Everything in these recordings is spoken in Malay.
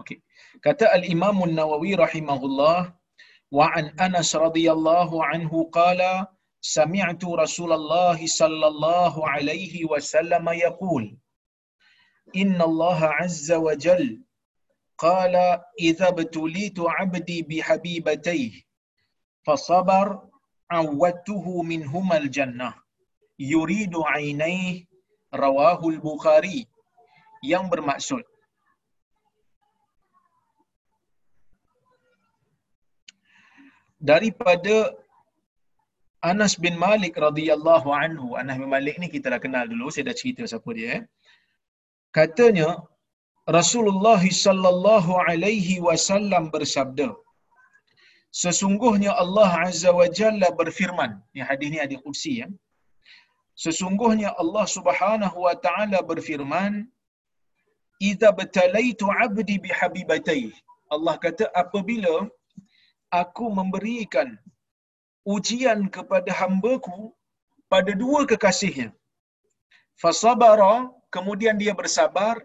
Okey. Kata Al-Imam An-Nawawi rahimahullah wa an Anas radhiyallahu anhu qala sami'tu Rasulullah sallallahu alaihi wasallam yaqul Inna Allah azza wa jal qala idza btulitu 'abdi bihabibatayhi fasabar awwatuhu minhuma al-jannah yuridu al-Bukhari yang bermaksud daripada Anas bin Malik radhiyallahu anhu. Anas bin Malik ni kita dah kenal dulu, saya dah cerita siapa dia. Eh. Katanya Rasulullah sallallahu alaihi wasallam bersabda, Sesungguhnya Allah Azza wa Jalla berfirman. Ni hadis ni hadis qudsi ya. Sesungguhnya Allah Subhanahu wa taala berfirman, "Idza batalaitu 'abdi bihabibatayhi." Allah kata apabila aku memberikan ujian kepada hambaku pada dua kekasihnya. Fasabara, kemudian dia bersabar,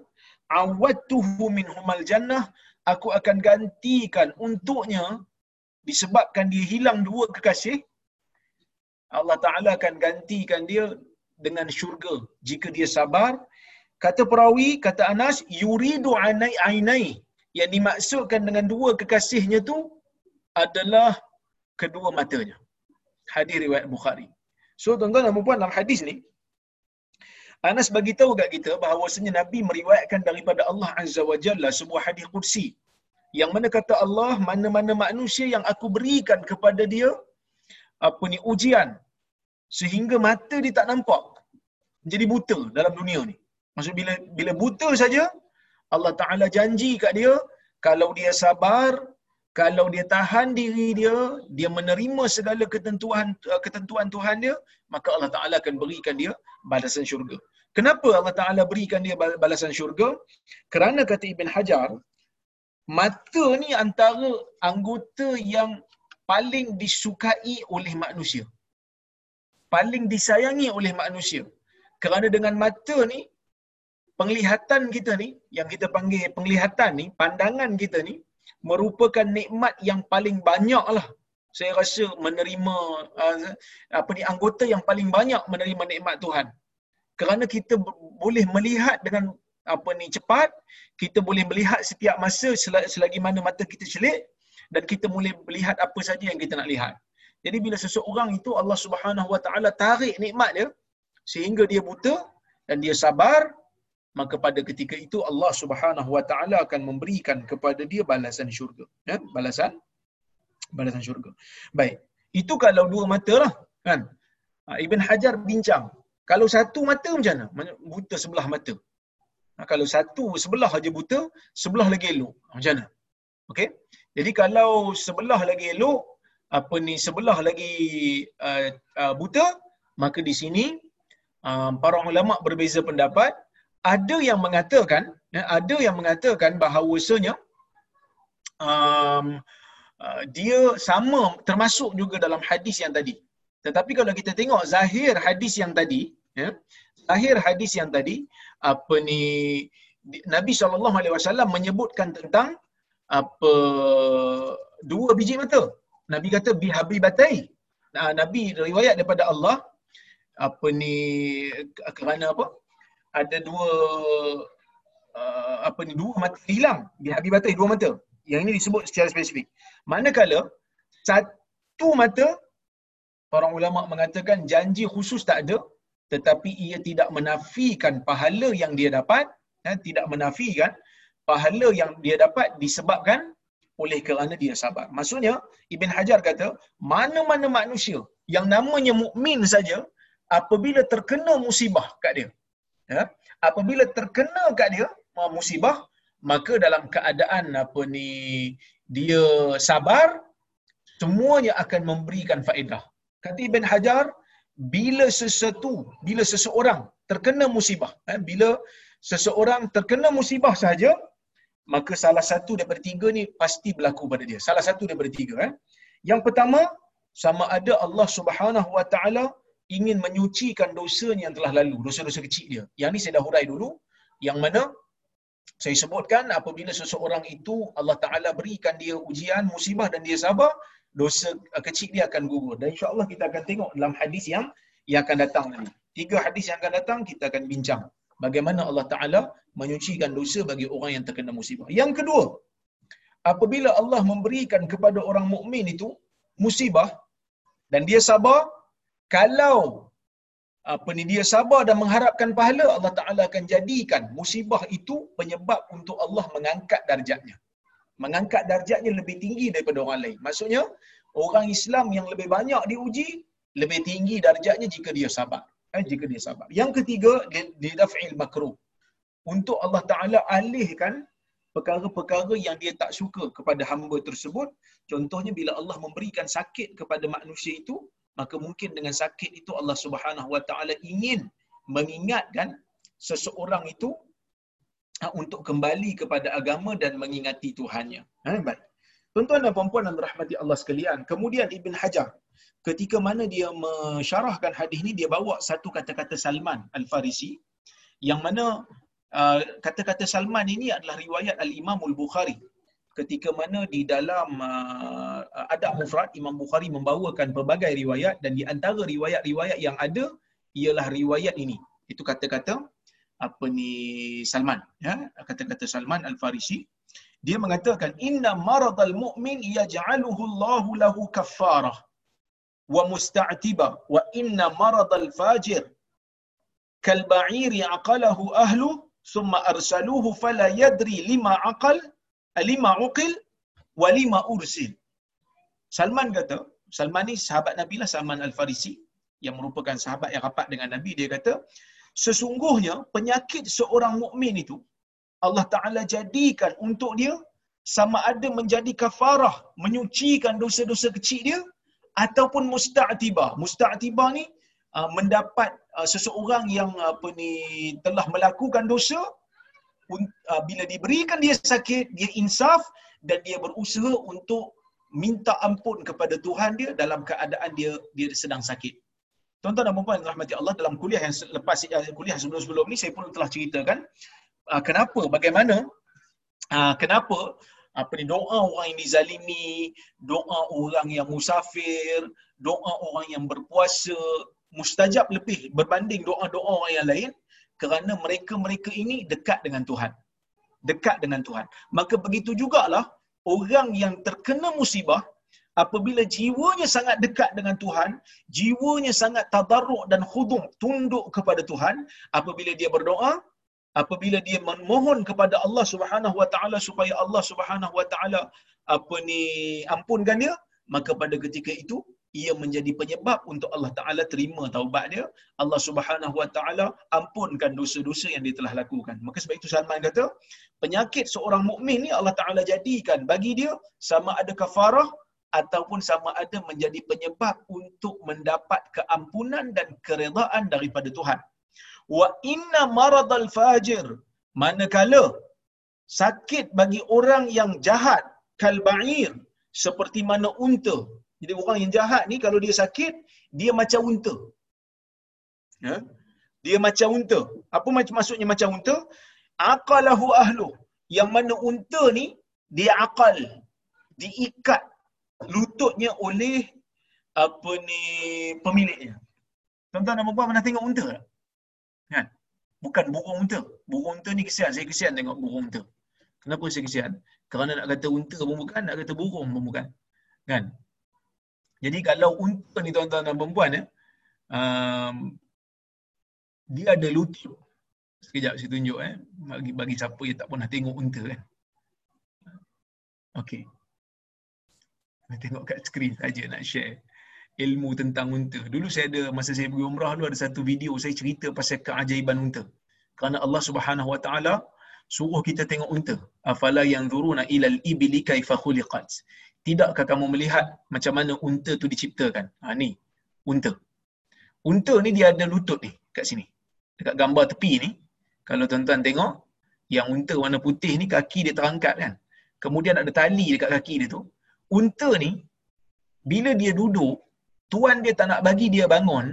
awattuhu minhumal jannah, aku akan gantikan untuknya disebabkan dia hilang dua kekasih, Allah Ta'ala akan gantikan dia dengan syurga jika dia sabar. Kata perawi, kata Anas, yuridu anai ainai. Yang dimaksudkan dengan dua kekasihnya tu adalah kedua matanya. Hadis riwayat Bukhari. So tuan-tuan dan puan dalam hadis ni Anas bagi tahu kat kita bahawasanya Nabi meriwayatkan daripada Allah Azza wa Jalla sebuah hadis qudsi yang mana kata Allah mana-mana manusia yang aku berikan kepada dia apa ni ujian sehingga mata dia tak nampak jadi buta dalam dunia ni. Maksud bila bila buta saja Allah Taala janji kat dia kalau dia sabar kalau dia tahan diri dia, dia menerima segala ketentuan uh, ketentuan Tuhan dia, maka Allah Taala akan berikan dia balasan syurga. Kenapa Allah Taala berikan dia balasan syurga? Kerana kata Ibn Hajar, mata ni antara anggota yang paling disukai oleh manusia. Paling disayangi oleh manusia. Kerana dengan mata ni, penglihatan kita ni, yang kita panggil penglihatan ni, pandangan kita ni, merupakan nikmat yang paling banyak lah saya rasa menerima uh, apa ni anggota yang paling banyak menerima nikmat Tuhan. Kerana kita boleh melihat dengan apa ni cepat kita boleh melihat setiap masa selagi mana mata kita celik dan kita boleh melihat apa saja yang kita nak lihat. Jadi bila seseorang itu Allah Subhanahu Wa Taala tarik nikmat dia sehingga dia buta dan dia sabar maka pada ketika itu Allah Subhanahu wa taala akan memberikan kepada dia balasan syurga. Ya balasan balasan syurga. Baik. Itu kalau dua mata lah kan? Ha, Ibn Hajar bincang kalau satu mata macam mana? Buta sebelah mata. Ha, kalau satu sebelah aja buta sebelah lagi elok. Ha, macam mana? Okey? Jadi kalau sebelah lagi elok apa ni sebelah lagi uh, uh, buta maka di sini uh, para ulama berbeza pendapat ada yang mengatakan ya, ada yang mengatakan bahawasanya um, uh, dia sama termasuk juga dalam hadis yang tadi. Tetapi kalau kita tengok zahir hadis yang tadi ya zahir hadis yang tadi apa ni Nabi saw menyebutkan tentang apa dua biji mata. Nabi kata bihabibatai nah, Nabi riwayat daripada Allah apa ni kerana apa ada dua uh, apa ni dua mata hilang di habis batai dua mata yang ini disebut secara spesifik manakala satu mata para ulama mengatakan janji khusus tak ada tetapi ia tidak menafikan pahala yang dia dapat ya, tidak menafikan pahala yang dia dapat disebabkan oleh kerana dia sabar. Maksudnya Ibn Hajar kata, mana-mana manusia yang namanya mukmin saja apabila terkena musibah kat dia, ya, apabila terkena kat dia musibah maka dalam keadaan apa ni dia sabar semuanya akan memberikan faedah. Kata Ibn Hajar bila sesuatu bila seseorang terkena musibah eh, bila seseorang terkena musibah saja maka salah satu daripada tiga ni pasti berlaku pada dia. Salah satu daripada tiga eh. yang pertama sama ada Allah Subhanahu Wa Taala ingin menyucikan dosanya yang telah lalu, dosa-dosa kecil dia. Yang ni saya dah hurai dulu, yang mana saya sebutkan apabila seseorang itu Allah Taala berikan dia ujian musibah dan dia sabar dosa uh, kecil dia akan gugur. Dan insyaallah kita akan tengok dalam hadis yang yang akan datang nanti. Tiga hadis yang akan datang kita akan bincang. Bagaimana Allah Taala menyucikan dosa bagi orang yang terkena musibah. Yang kedua apabila Allah memberikan kepada orang mukmin itu musibah dan dia sabar kalau apa ni dia sabar dan mengharapkan pahala Allah Taala akan jadikan musibah itu penyebab untuk Allah mengangkat darjatnya. Mengangkat darjatnya lebih tinggi daripada orang lain. Maksudnya orang Islam yang lebih banyak diuji lebih tinggi darjatnya jika dia sabar. Eh, jika dia sabar. Yang ketiga di daf'il makruh. Untuk Allah Taala alihkan perkara-perkara yang dia tak suka kepada hamba tersebut. Contohnya bila Allah memberikan sakit kepada manusia itu maka mungkin dengan sakit itu Allah Subhanahu Wa Taala ingin mengingatkan seseorang itu ha, untuk kembali kepada agama dan mengingati Tuhannya. Ha, baik. Tuan-tuan dan puan-puan yang dirahmati Allah sekalian, kemudian Ibn Hajar ketika mana dia mensyarahkan hadis ini dia bawa satu kata-kata Salman Al-Farisi yang mana uh, kata-kata Salman ini adalah riwayat Al-Imam Al-Bukhari ketika mana di dalam uh, adab mufrad Imam Bukhari membawakan pelbagai riwayat dan di antara riwayat-riwayat yang ada ialah riwayat ini. Itu kata-kata apa ni Salman ya? Kata-kata Salman Al-Farisi. Dia mengatakan inna maradal mu'min yaj'aluhu Allah lahu kaffarah wa musta'tiba wa inna maradal fajir kal ba'iri aqalahu ahlu thumma arsaluhu fala yadri lima aqal lima uqil wa lima ursil. Salman kata, Salman ni sahabat Nabi lah, Salman Al-Farisi, yang merupakan sahabat yang rapat dengan Nabi, dia kata, sesungguhnya penyakit seorang mukmin itu, Allah Ta'ala jadikan untuk dia, sama ada menjadi kafarah, menyucikan dosa-dosa kecil dia, ataupun musta'tibah. Musta'tibah ni, uh, mendapat uh, seseorang yang apa ni telah melakukan dosa uh, bila diberikan dia sakit, dia insaf dan dia berusaha untuk minta ampun kepada Tuhan dia dalam keadaan dia dia sedang sakit. Tuan-tuan dan puan-puan rahmati Allah dalam kuliah yang lepas uh, kuliah sebelum-sebelum ni saya pun telah ceritakan uh, kenapa bagaimana uh, kenapa apa ni doa orang yang dizalimi, doa orang yang musafir, doa orang yang berpuasa mustajab lebih berbanding doa-doa orang yang lain kerana mereka-mereka ini dekat dengan Tuhan. Dekat dengan Tuhan. Maka begitu jugalah orang yang terkena musibah apabila jiwanya sangat dekat dengan Tuhan, jiwanya sangat tadarruk dan khuduk, tunduk kepada Tuhan, apabila dia berdoa, apabila dia memohon kepada Allah Subhanahu Wa Taala supaya Allah Subhanahu Wa Taala apa ni ampunkan dia, maka pada ketika itu ia menjadi penyebab untuk Allah Taala terima taubat dia Allah Subhanahu Wa Taala ampunkan dosa-dosa yang dia telah lakukan. Maka sebab itu Salman kata penyakit seorang mukmin ni Allah Taala jadikan bagi dia sama ada kafarah ataupun sama ada menjadi penyebab untuk mendapat keampunan dan keredaan daripada Tuhan. Wa inna maradal fajir manakala sakit bagi orang yang jahat kal ba'ir seperti mana unta jadi orang yang jahat ni kalau dia sakit, dia macam unta. Ya? Dia macam unta. Apa macam maksudnya macam unta? Aqalahu ahlu. Yang mana unta ni, dia akal. Diikat lututnya oleh apa ni pemiliknya. Tuan-tuan dan puan pernah tengok unta tak? Kan? Bukan burung unta. Burung unta ni kesian. Saya kesian tengok burung unta. Kenapa saya kesian? Kerana nak kata unta pun bukan, nak kata burung pun bukan. Kan? Jadi kalau unta ni tuan-tuan dan perempuan ya, um, dia ada lutut. Sekejap saya tunjuk eh bagi bagi siapa yang tak pernah tengok unta kan. Okey. Saya tengok kat skrin saja nak share ilmu tentang unta. Dulu saya ada masa saya pergi umrah dulu ada satu video saya cerita pasal keajaiban unta. Kerana Allah Subhanahu Wa Taala suruh kita tengok unta. Afala yanzuruna ilal ibli kaifa khuliqat tidakkah kamu melihat macam mana unta tu diciptakan? Ha ni, unta. Unta ni dia ada lutut ni kat sini. Dekat gambar tepi ni, kalau tuan-tuan tengok, yang unta warna putih ni kaki dia terangkat kan. Kemudian ada tali dekat kaki dia tu. Unta ni bila dia duduk, tuan dia tak nak bagi dia bangun,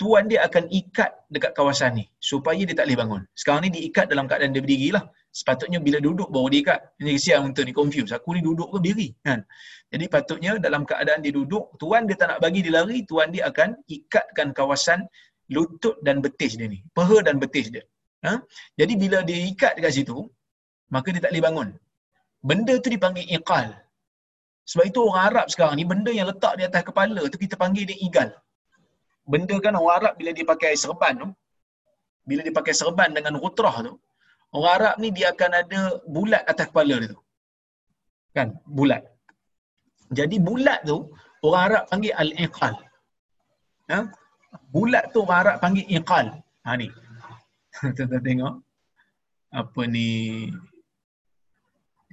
tuan dia akan ikat dekat kawasan ni supaya dia tak boleh bangun. Sekarang ni diikat dalam keadaan dia berdiri lah. Sepatutnya bila duduk baru dia ikat. Ini kesian unta ni confused. Aku ni duduk ke berdiri? Kan? Jadi patutnya dalam keadaan dia duduk, tuan dia tak nak bagi dia lari, tuan dia akan ikatkan kawasan lutut dan betis dia ni. Peha dan betis dia. Ha? Jadi bila dia ikat dekat situ, maka dia tak boleh bangun. Benda tu dipanggil iqal. Sebab itu orang Arab sekarang ni, benda yang letak di atas kepala tu kita panggil dia igal benda kan orang Arab bila dia pakai serban tu, bila dia pakai serban dengan rutrah tu, orang Arab ni dia akan ada bulat atas kepala dia tu. Kan? Bulat. Jadi bulat tu, orang Arab panggil al-iqal. Ha? Bulat tu orang Arab panggil iqal. Ha ni. Tuan-tuan tengok. Apa ni?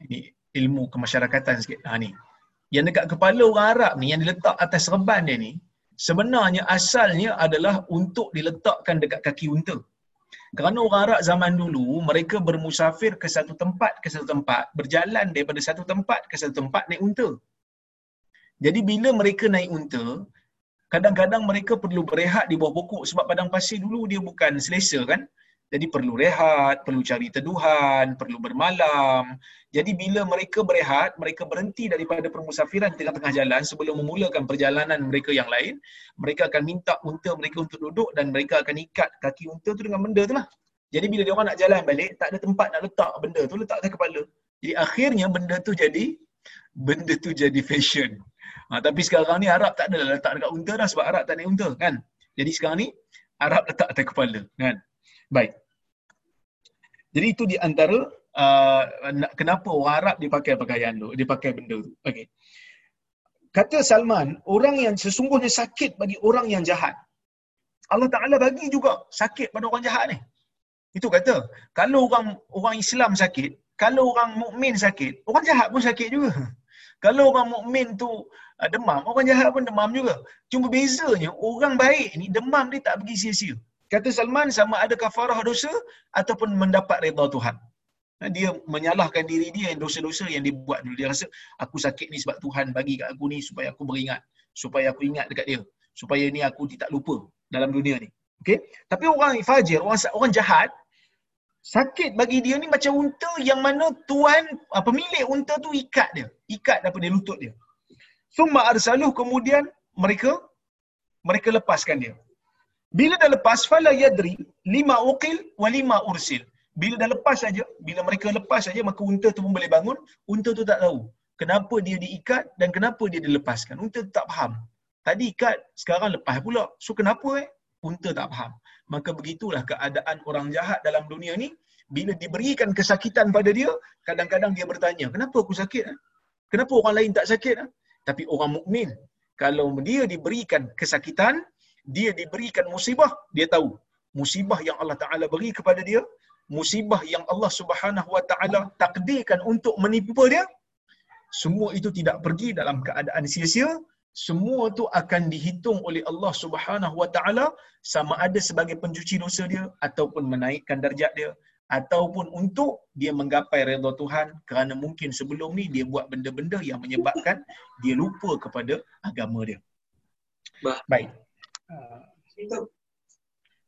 Ini ilmu kemasyarakatan sikit. Ha ni. Yang dekat kepala orang Arab ni, yang diletak atas serban dia ni, sebenarnya asalnya adalah untuk diletakkan dekat kaki unta. Kerana orang Arab zaman dulu, mereka bermusafir ke satu tempat ke satu tempat, berjalan daripada satu tempat ke satu tempat naik unta. Jadi bila mereka naik unta, kadang-kadang mereka perlu berehat di bawah pokok sebab padang pasir dulu dia bukan selesa kan. Jadi perlu rehat, perlu cari teduhan, perlu bermalam. Jadi bila mereka berehat, mereka berhenti daripada permusafiran tengah-tengah jalan sebelum memulakan perjalanan mereka yang lain, mereka akan minta unta mereka untuk duduk dan mereka akan ikat kaki unta tu dengan benda tu lah. Jadi bila dia orang nak jalan balik, tak ada tempat nak letak benda tu, letak atas kepala. Jadi akhirnya benda tu jadi benda tu jadi fashion. Ha, tapi sekarang ni Arab tak ada letak dekat unta dah sebab Arab tak naik unta kan. Jadi sekarang ni Arab letak atas kepala kan. Baik. Jadi itu di antara uh, kenapa orang Arab dia pakai pakaian tu, dia pakai benda tu. Okey. Kata Salman, orang yang sesungguhnya sakit bagi orang yang jahat. Allah Taala bagi juga sakit pada orang jahat ni. Itu kata, kalau orang orang Islam sakit, kalau orang mukmin sakit, orang jahat pun sakit juga. Kalau orang mukmin tu uh, demam, orang jahat pun demam juga. Cuma bezanya orang baik ni demam dia tak pergi sia-sia. Kata Salman sama ada kafarah dosa ataupun mendapat redha Tuhan. Ha, dia menyalahkan diri dia yang dosa-dosa yang dia buat dulu. Dia rasa aku sakit ni sebab Tuhan bagi kat aku ni supaya aku beringat. Supaya aku ingat dekat dia. Supaya ni aku tidak lupa dalam dunia ni. Okay? Tapi orang fajir, orang, orang jahat, sakit bagi dia ni macam unta yang mana tuan, ah, pemilik unta tu ikat dia. Ikat daripada lutut dia. Summa arsaluh kemudian mereka mereka lepaskan dia. Bila dah lepas fala yadri lima uqil wa lima ursil. Bila dah lepas saja, bila mereka lepas saja maka unta tu pun boleh bangun, unta tu tak tahu kenapa dia diikat dan kenapa dia dilepaskan. Unta tu tak faham. Tadi ikat, sekarang lepas pula. So kenapa eh? Unta tak faham. Maka begitulah keadaan orang jahat dalam dunia ni. Bila diberikan kesakitan pada dia, kadang-kadang dia bertanya, kenapa aku sakit? Eh? Kenapa orang lain tak sakit? Eh? Tapi orang mukmin, kalau dia diberikan kesakitan, dia diberikan musibah, dia tahu musibah yang Allah Taala beri kepada dia, musibah yang Allah Subhanahu Wa Taala takdirkan untuk menimpa dia, semua itu tidak pergi dalam keadaan sia-sia, semua itu akan dihitung oleh Allah Subhanahu Wa Taala sama ada sebagai pencuci dosa dia ataupun menaikkan darjat dia ataupun untuk dia menggapai redha Tuhan kerana mungkin sebelum ni dia buat benda-benda yang menyebabkan dia lupa kepada agama dia. Baik.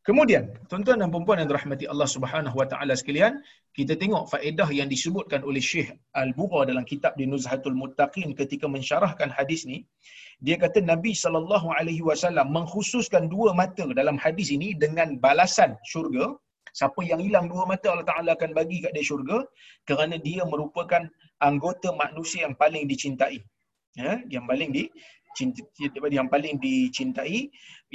Kemudian, tuan-tuan dan puan yang dirahmati Allah Subhanahu Wa Taala sekalian, kita tengok faedah yang disebutkan oleh Syekh Al-Bura dalam kitab di Nuzhatul Muttaqin ketika mensyarahkan hadis ni. Dia kata Nabi sallallahu alaihi wasallam mengkhususkan dua mata dalam hadis ini dengan balasan syurga. Siapa yang hilang dua mata Allah Taala akan bagi kat dia syurga kerana dia merupakan anggota manusia yang paling dicintai. Ya, yang paling di cinta yang paling dicintai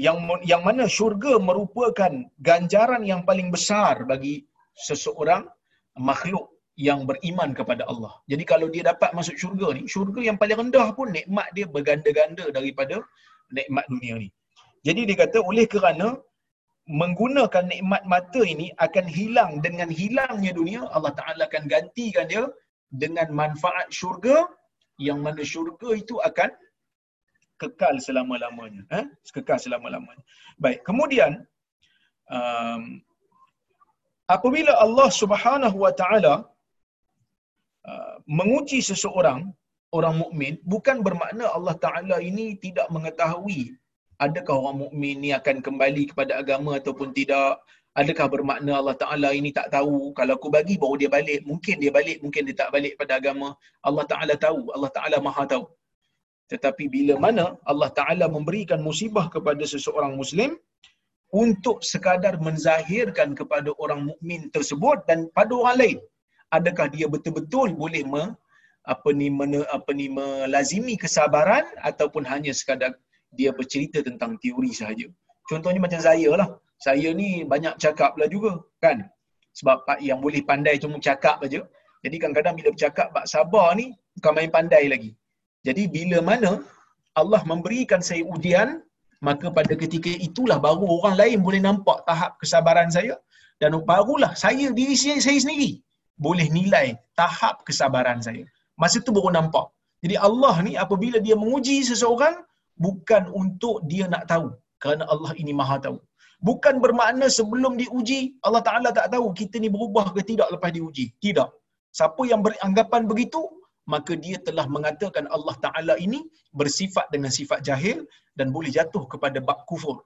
yang yang mana syurga merupakan ganjaran yang paling besar bagi seseorang makhluk yang beriman kepada Allah. Jadi kalau dia dapat masuk syurga ni, syurga yang paling rendah pun nikmat dia berganda-ganda daripada nikmat dunia ni. Jadi dia kata oleh kerana menggunakan nikmat mata ini akan hilang dengan hilangnya dunia, Allah Taala akan gantikan dia dengan manfaat syurga yang mana syurga itu akan kekal selama-lamanya. Eh? Kekal selama-lamanya. Baik, kemudian um, apabila Allah Subhanahu Wa Taala uh, menguji seseorang orang mukmin bukan bermakna Allah Taala ini tidak mengetahui adakah orang mukmin ni akan kembali kepada agama ataupun tidak adakah bermakna Allah Taala ini tak tahu kalau aku bagi baru dia balik mungkin dia balik mungkin dia tak balik pada agama Allah Taala tahu Allah Taala Maha tahu tetapi bila mana Allah Taala memberikan musibah kepada seseorang muslim untuk sekadar menzahirkan kepada orang mukmin tersebut dan pada orang lain adakah dia betul-betul boleh me, apa ni men, apa ni melazimi kesabaran ataupun hanya sekadar dia bercerita tentang teori sahaja? Contohnya macam saya lah. Saya ni banyak cakap lah juga kan? Sebab yang boleh pandai cuma cakap aja jadi kadang-kadang bila bercakap bak sabar ni bukan main pandai lagi jadi bila mana Allah memberikan saya ujian maka pada ketika itulah baru orang lain boleh nampak tahap kesabaran saya dan barulah saya diri saya, saya sendiri boleh nilai tahap kesabaran saya. Masa tu baru nampak. Jadi Allah ni apabila dia menguji seseorang bukan untuk dia nak tahu kerana Allah ini Maha tahu. Bukan bermakna sebelum diuji Allah Taala tak tahu kita ni berubah ke tidak lepas diuji. Tidak. Siapa yang beranggapan begitu maka dia telah mengatakan Allah Taala ini bersifat dengan sifat jahil dan boleh jatuh kepada bab kufur.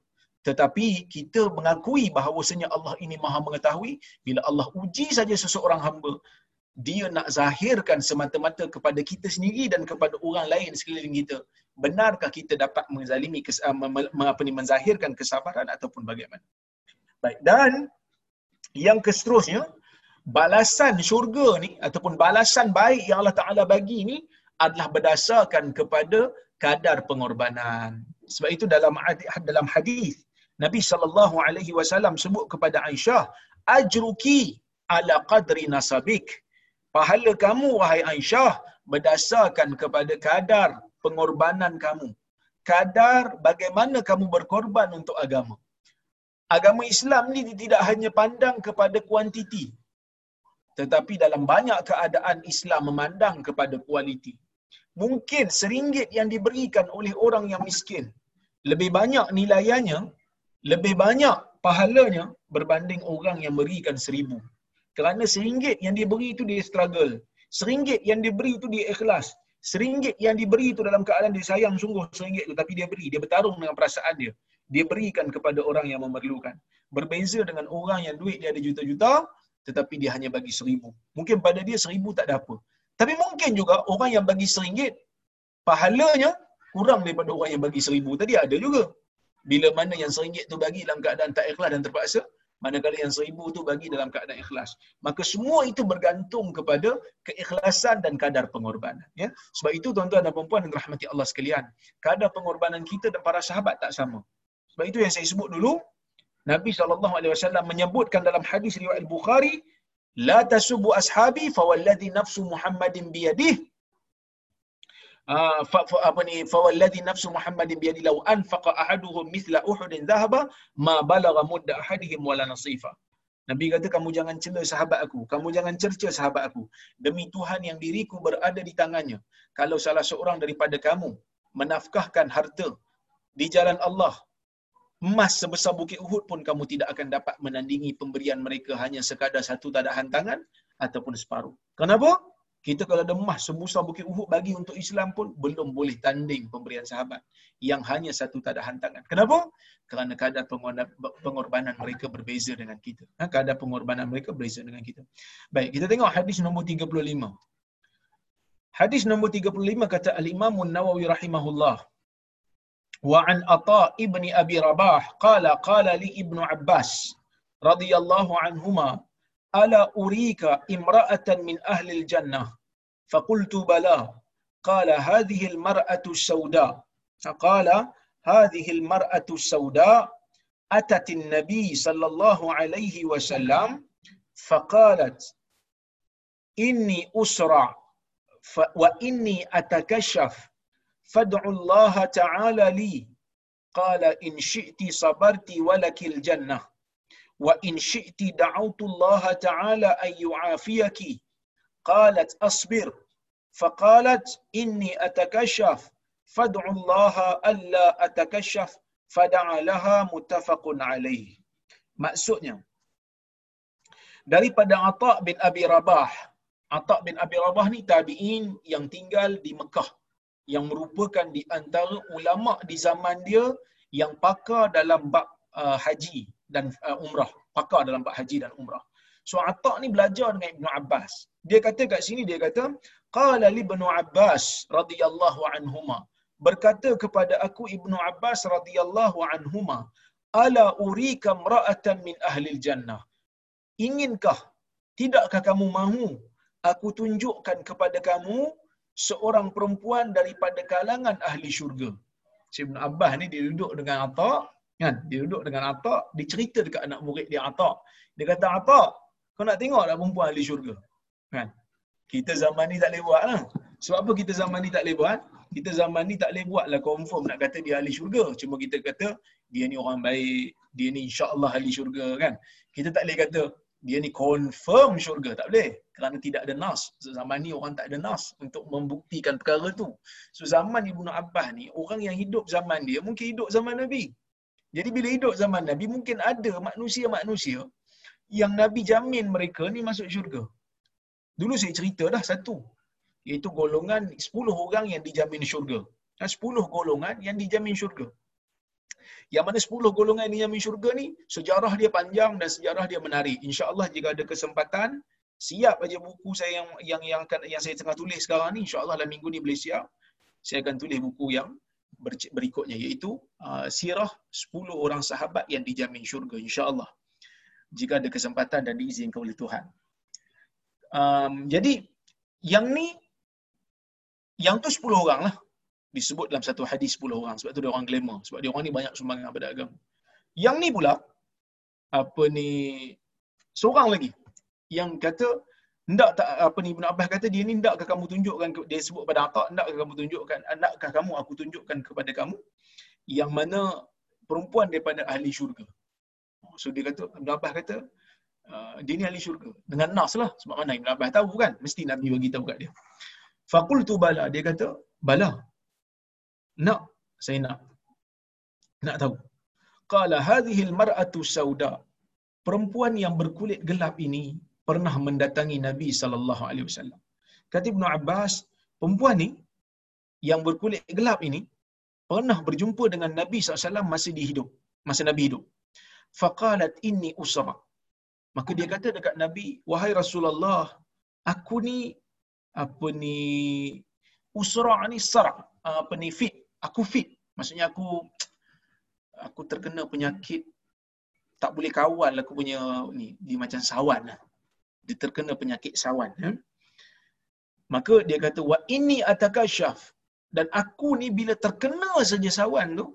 Tetapi kita mengakui bahawasanya Allah ini maha mengetahui bila Allah uji saja seseorang hamba, dia nak zahirkan semata-mata kepada kita sendiri dan kepada orang lain sekeliling kita. Benarkah kita dapat menzalimi uh, apa ni menzahirkan kesabaran ataupun bagaimana? Baik dan yang keseterusnya balasan syurga ni ataupun balasan baik yang Allah Taala bagi ni adalah berdasarkan kepada kadar pengorbanan. Sebab itu dalam dalam hadis Nabi sallallahu alaihi wasallam sebut kepada Aisyah, "Ajruki ala qadri nasabik." Pahala kamu wahai Aisyah berdasarkan kepada kadar pengorbanan kamu. Kadar bagaimana kamu berkorban untuk agama. Agama Islam ni tidak hanya pandang kepada kuantiti. Tetapi dalam banyak keadaan Islam memandang kepada kualiti. Mungkin seringgit yang diberikan oleh orang yang miskin lebih banyak nilainya lebih banyak pahalanya berbanding orang yang berikan seribu. Kerana seringgit yang dia beri itu dia struggle. Seringgit yang diberi itu dia ikhlas. Seringgit yang diberi itu dalam keadaan dia sayang sungguh seringgit itu tapi dia beri. Dia bertarung dengan perasaan dia. Dia berikan kepada orang yang memerlukan. Berbeza dengan orang yang duit dia ada juta-juta tetapi dia hanya bagi seribu. Mungkin pada dia seribu tak ada apa. Tapi mungkin juga orang yang bagi seringgit pahalanya kurang daripada orang yang bagi seribu. Tadi ada juga. Bila mana yang seringgit tu bagi dalam keadaan tak ikhlas dan terpaksa manakala yang seribu tu bagi dalam keadaan ikhlas. Maka semua itu bergantung kepada keikhlasan dan kadar pengorbanan ya. Sebab itu tuan-tuan dan puan-puan yang rahmati Allah sekalian kadar pengorbanan kita dan para sahabat tak sama. Sebab itu yang saya sebut dulu Nabi SAW menyebutkan dalam hadis riwayat Bukhari la tasubu ashabi fa nafsu Muhammadin biyadihi Ah, fa, fa, apa ni fa nafsu muhammadin biyadi law anfaqa ahaduhum mithla uhudin dhahaba ma balagha mudda ahadihim wala nasifa Nabi kata kamu jangan cela sahabat aku, kamu jangan cerca sahabat aku. Demi Tuhan yang diriku berada di tangannya. Kalau salah seorang daripada kamu menafkahkan harta di jalan Allah, emas sebesar bukit Uhud pun kamu tidak akan dapat menandingi pemberian mereka hanya sekadar satu tadahan tangan ataupun separuh. Kenapa? kita kalau ada emas sebesar bukit Uhud bagi untuk Islam pun belum boleh tanding pemberian sahabat yang hanya satu tadahan tangan. Kenapa? Kerana kadar pengorbanan mereka berbeza dengan kita. Ha, kadar pengorbanan mereka berbeza dengan kita. Baik, kita tengok hadis nombor 35. Hadis nombor 35 kata Al-Imam Nawawi rahimahullah. وعن عطاء ابن أبي رباح قال قال لي ابن عباس رضي الله عنهما ألا أريك امرأة من أهل الجنة؟ فقلت بلى. قال هذه المرأة السوداء. فقال هذه المرأة السوداء أتت النبي صلى الله عليه وسلم فقالت إني أسرع وإني أتكشف fad'u Allah ta'ala li qala in syi'ti sabarti walakil jannah wa in syi'ti da'awtu Allah ta'ala an yu'afiyaki qalat asbir faqalat inni atakashaf fad'u Allah alla atakashaf fad'a laha muttafaqun alayh maksudnya daripada Atha bin Abi Rabah. Atha bin Abi Rabah ni tabi'in yang tinggal di Mekah yang merupakan di antara ulama di zaman dia yang pakar dalam bab uh, haji dan uh, umrah, pakar dalam bab haji dan umrah. So Atta ni belajar dengan Ibnu Abbas. Dia kata kat sini dia kata qala li Ibnu Abbas radhiyallahu anhuma berkata kepada aku Ibnu Abbas radhiyallahu anhuma ala urika imra'atan min ahli jannah inginkah tidakkah kamu mahu aku tunjukkan kepada kamu seorang perempuan daripada kalangan ahli syurga si Ibnu Abbas ni dia duduk dengan Atta kan dia duduk dengan Atta dicerita dekat anak murid dia Atta dia kata Atta kau nak tengok tak perempuan ahli syurga kan kita zaman ni tak boleh buat lah. Sebab apa kita zaman ni tak boleh buat? Kita zaman ni tak boleh buat lah confirm nak kata dia ahli syurga. Cuma kita kata dia ni orang baik, dia ni insyaAllah ahli syurga kan. Kita tak boleh kata dia ni confirm syurga. Tak boleh. Kerana tidak ada nas. So, zaman ni orang tak ada nas untuk membuktikan perkara tu. So zaman Ibnu Abbas ni, orang yang hidup zaman dia mungkin hidup zaman Nabi. Jadi bila hidup zaman Nabi, mungkin ada manusia-manusia yang Nabi jamin mereka ni masuk syurga. Dulu saya cerita dah satu. Iaitu golongan 10 orang yang dijamin syurga. 10 golongan yang dijamin syurga. Yang mana 10 golongan yang dijamin syurga ni, sejarah dia panjang dan sejarah dia menarik. InsyaAllah jika ada kesempatan, siap aja buku saya yang yang yang, akan, yang saya tengah tulis sekarang ni, insyaAllah dalam minggu ni boleh siap. Saya akan tulis buku yang berikutnya, iaitu uh, sirah 10 orang sahabat yang dijamin syurga, insyaAllah. Jika ada kesempatan dan diizinkan oleh Tuhan. Um, jadi yang ni yang tu 10 orang lah disebut dalam satu hadis 10 orang sebab tu dia orang glamour sebab dia orang ni banyak sumbangan pada agama. Yang ni pula apa ni seorang lagi yang kata ndak tak apa ni Ibn Abbas kata dia ni ndakkah kamu tunjukkan dia sebut pada Atta ndakkah kamu tunjukkan ndakkah kamu aku tunjukkan kepada kamu yang mana perempuan daripada ahli syurga. So dia kata Ibn Abbas kata Uh, dia ni ahli syurga. Dengan nas lah. Sebab mana Ibn Abbas tahu kan? Mesti Nabi bagi tahu kat dia. Fakul tu bala. Dia kata, bala. Nak. Saya nak. Nak tahu. Qala hadhil mar'atu sauda. Perempuan yang berkulit gelap ini pernah mendatangi Nabi sallallahu alaihi wasallam. Kata Ibn Abbas, perempuan ni yang berkulit gelap ini pernah berjumpa dengan Nabi SAW masa di hidup. Masa Nabi hidup. Faqalat inni usra. Maka dia kata dekat Nabi, wahai Rasulullah, aku ni apa ni usra ni sara, apa ni fit, aku fit. Maksudnya aku aku terkena penyakit tak boleh kawal aku punya ni dia macam sawan lah. Dia terkena penyakit sawan. Ya? Maka dia kata wa ini atakashaf dan aku ni bila terkena saja sawan tu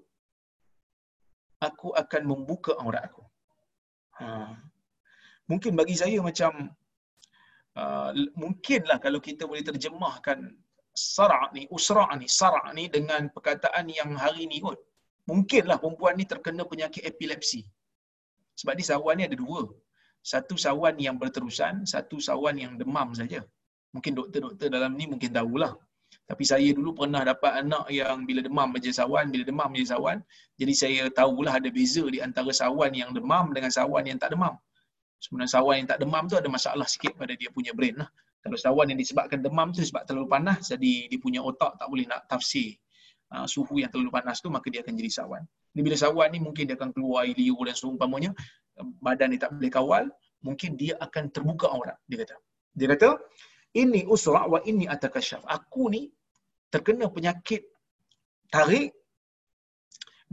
aku akan membuka aurat aku. Ha mungkin bagi saya macam uh, mungkinlah kalau kita boleh terjemahkan sara' ni, usra' ni, sara' ni dengan perkataan yang hari ni kot. Mungkinlah perempuan ni terkena penyakit epilepsi. Sebab ni sawan ni ada dua. Satu sawan yang berterusan, satu sawan yang demam saja. Mungkin doktor-doktor dalam ni mungkin tahulah. Tapi saya dulu pernah dapat anak yang bila demam saja sawan, bila demam saja sawan. Jadi saya tahulah ada beza di antara sawan yang demam dengan sawan yang tak demam sebenarnya sawan yang tak demam tu ada masalah sikit pada dia punya brain lah. Kalau sawan yang disebabkan demam tu sebab terlalu panas, jadi dia punya otak tak boleh nak tafsir uh, suhu yang terlalu panas tu, maka dia akan jadi sawan. Jadi bila sawan ni mungkin dia akan keluar air liur dan seumpamanya, badan dia tak boleh kawal, mungkin dia akan terbuka aurat, dia kata. Dia kata, ini usra' wa ini atakashaf. Aku ni terkena penyakit tarik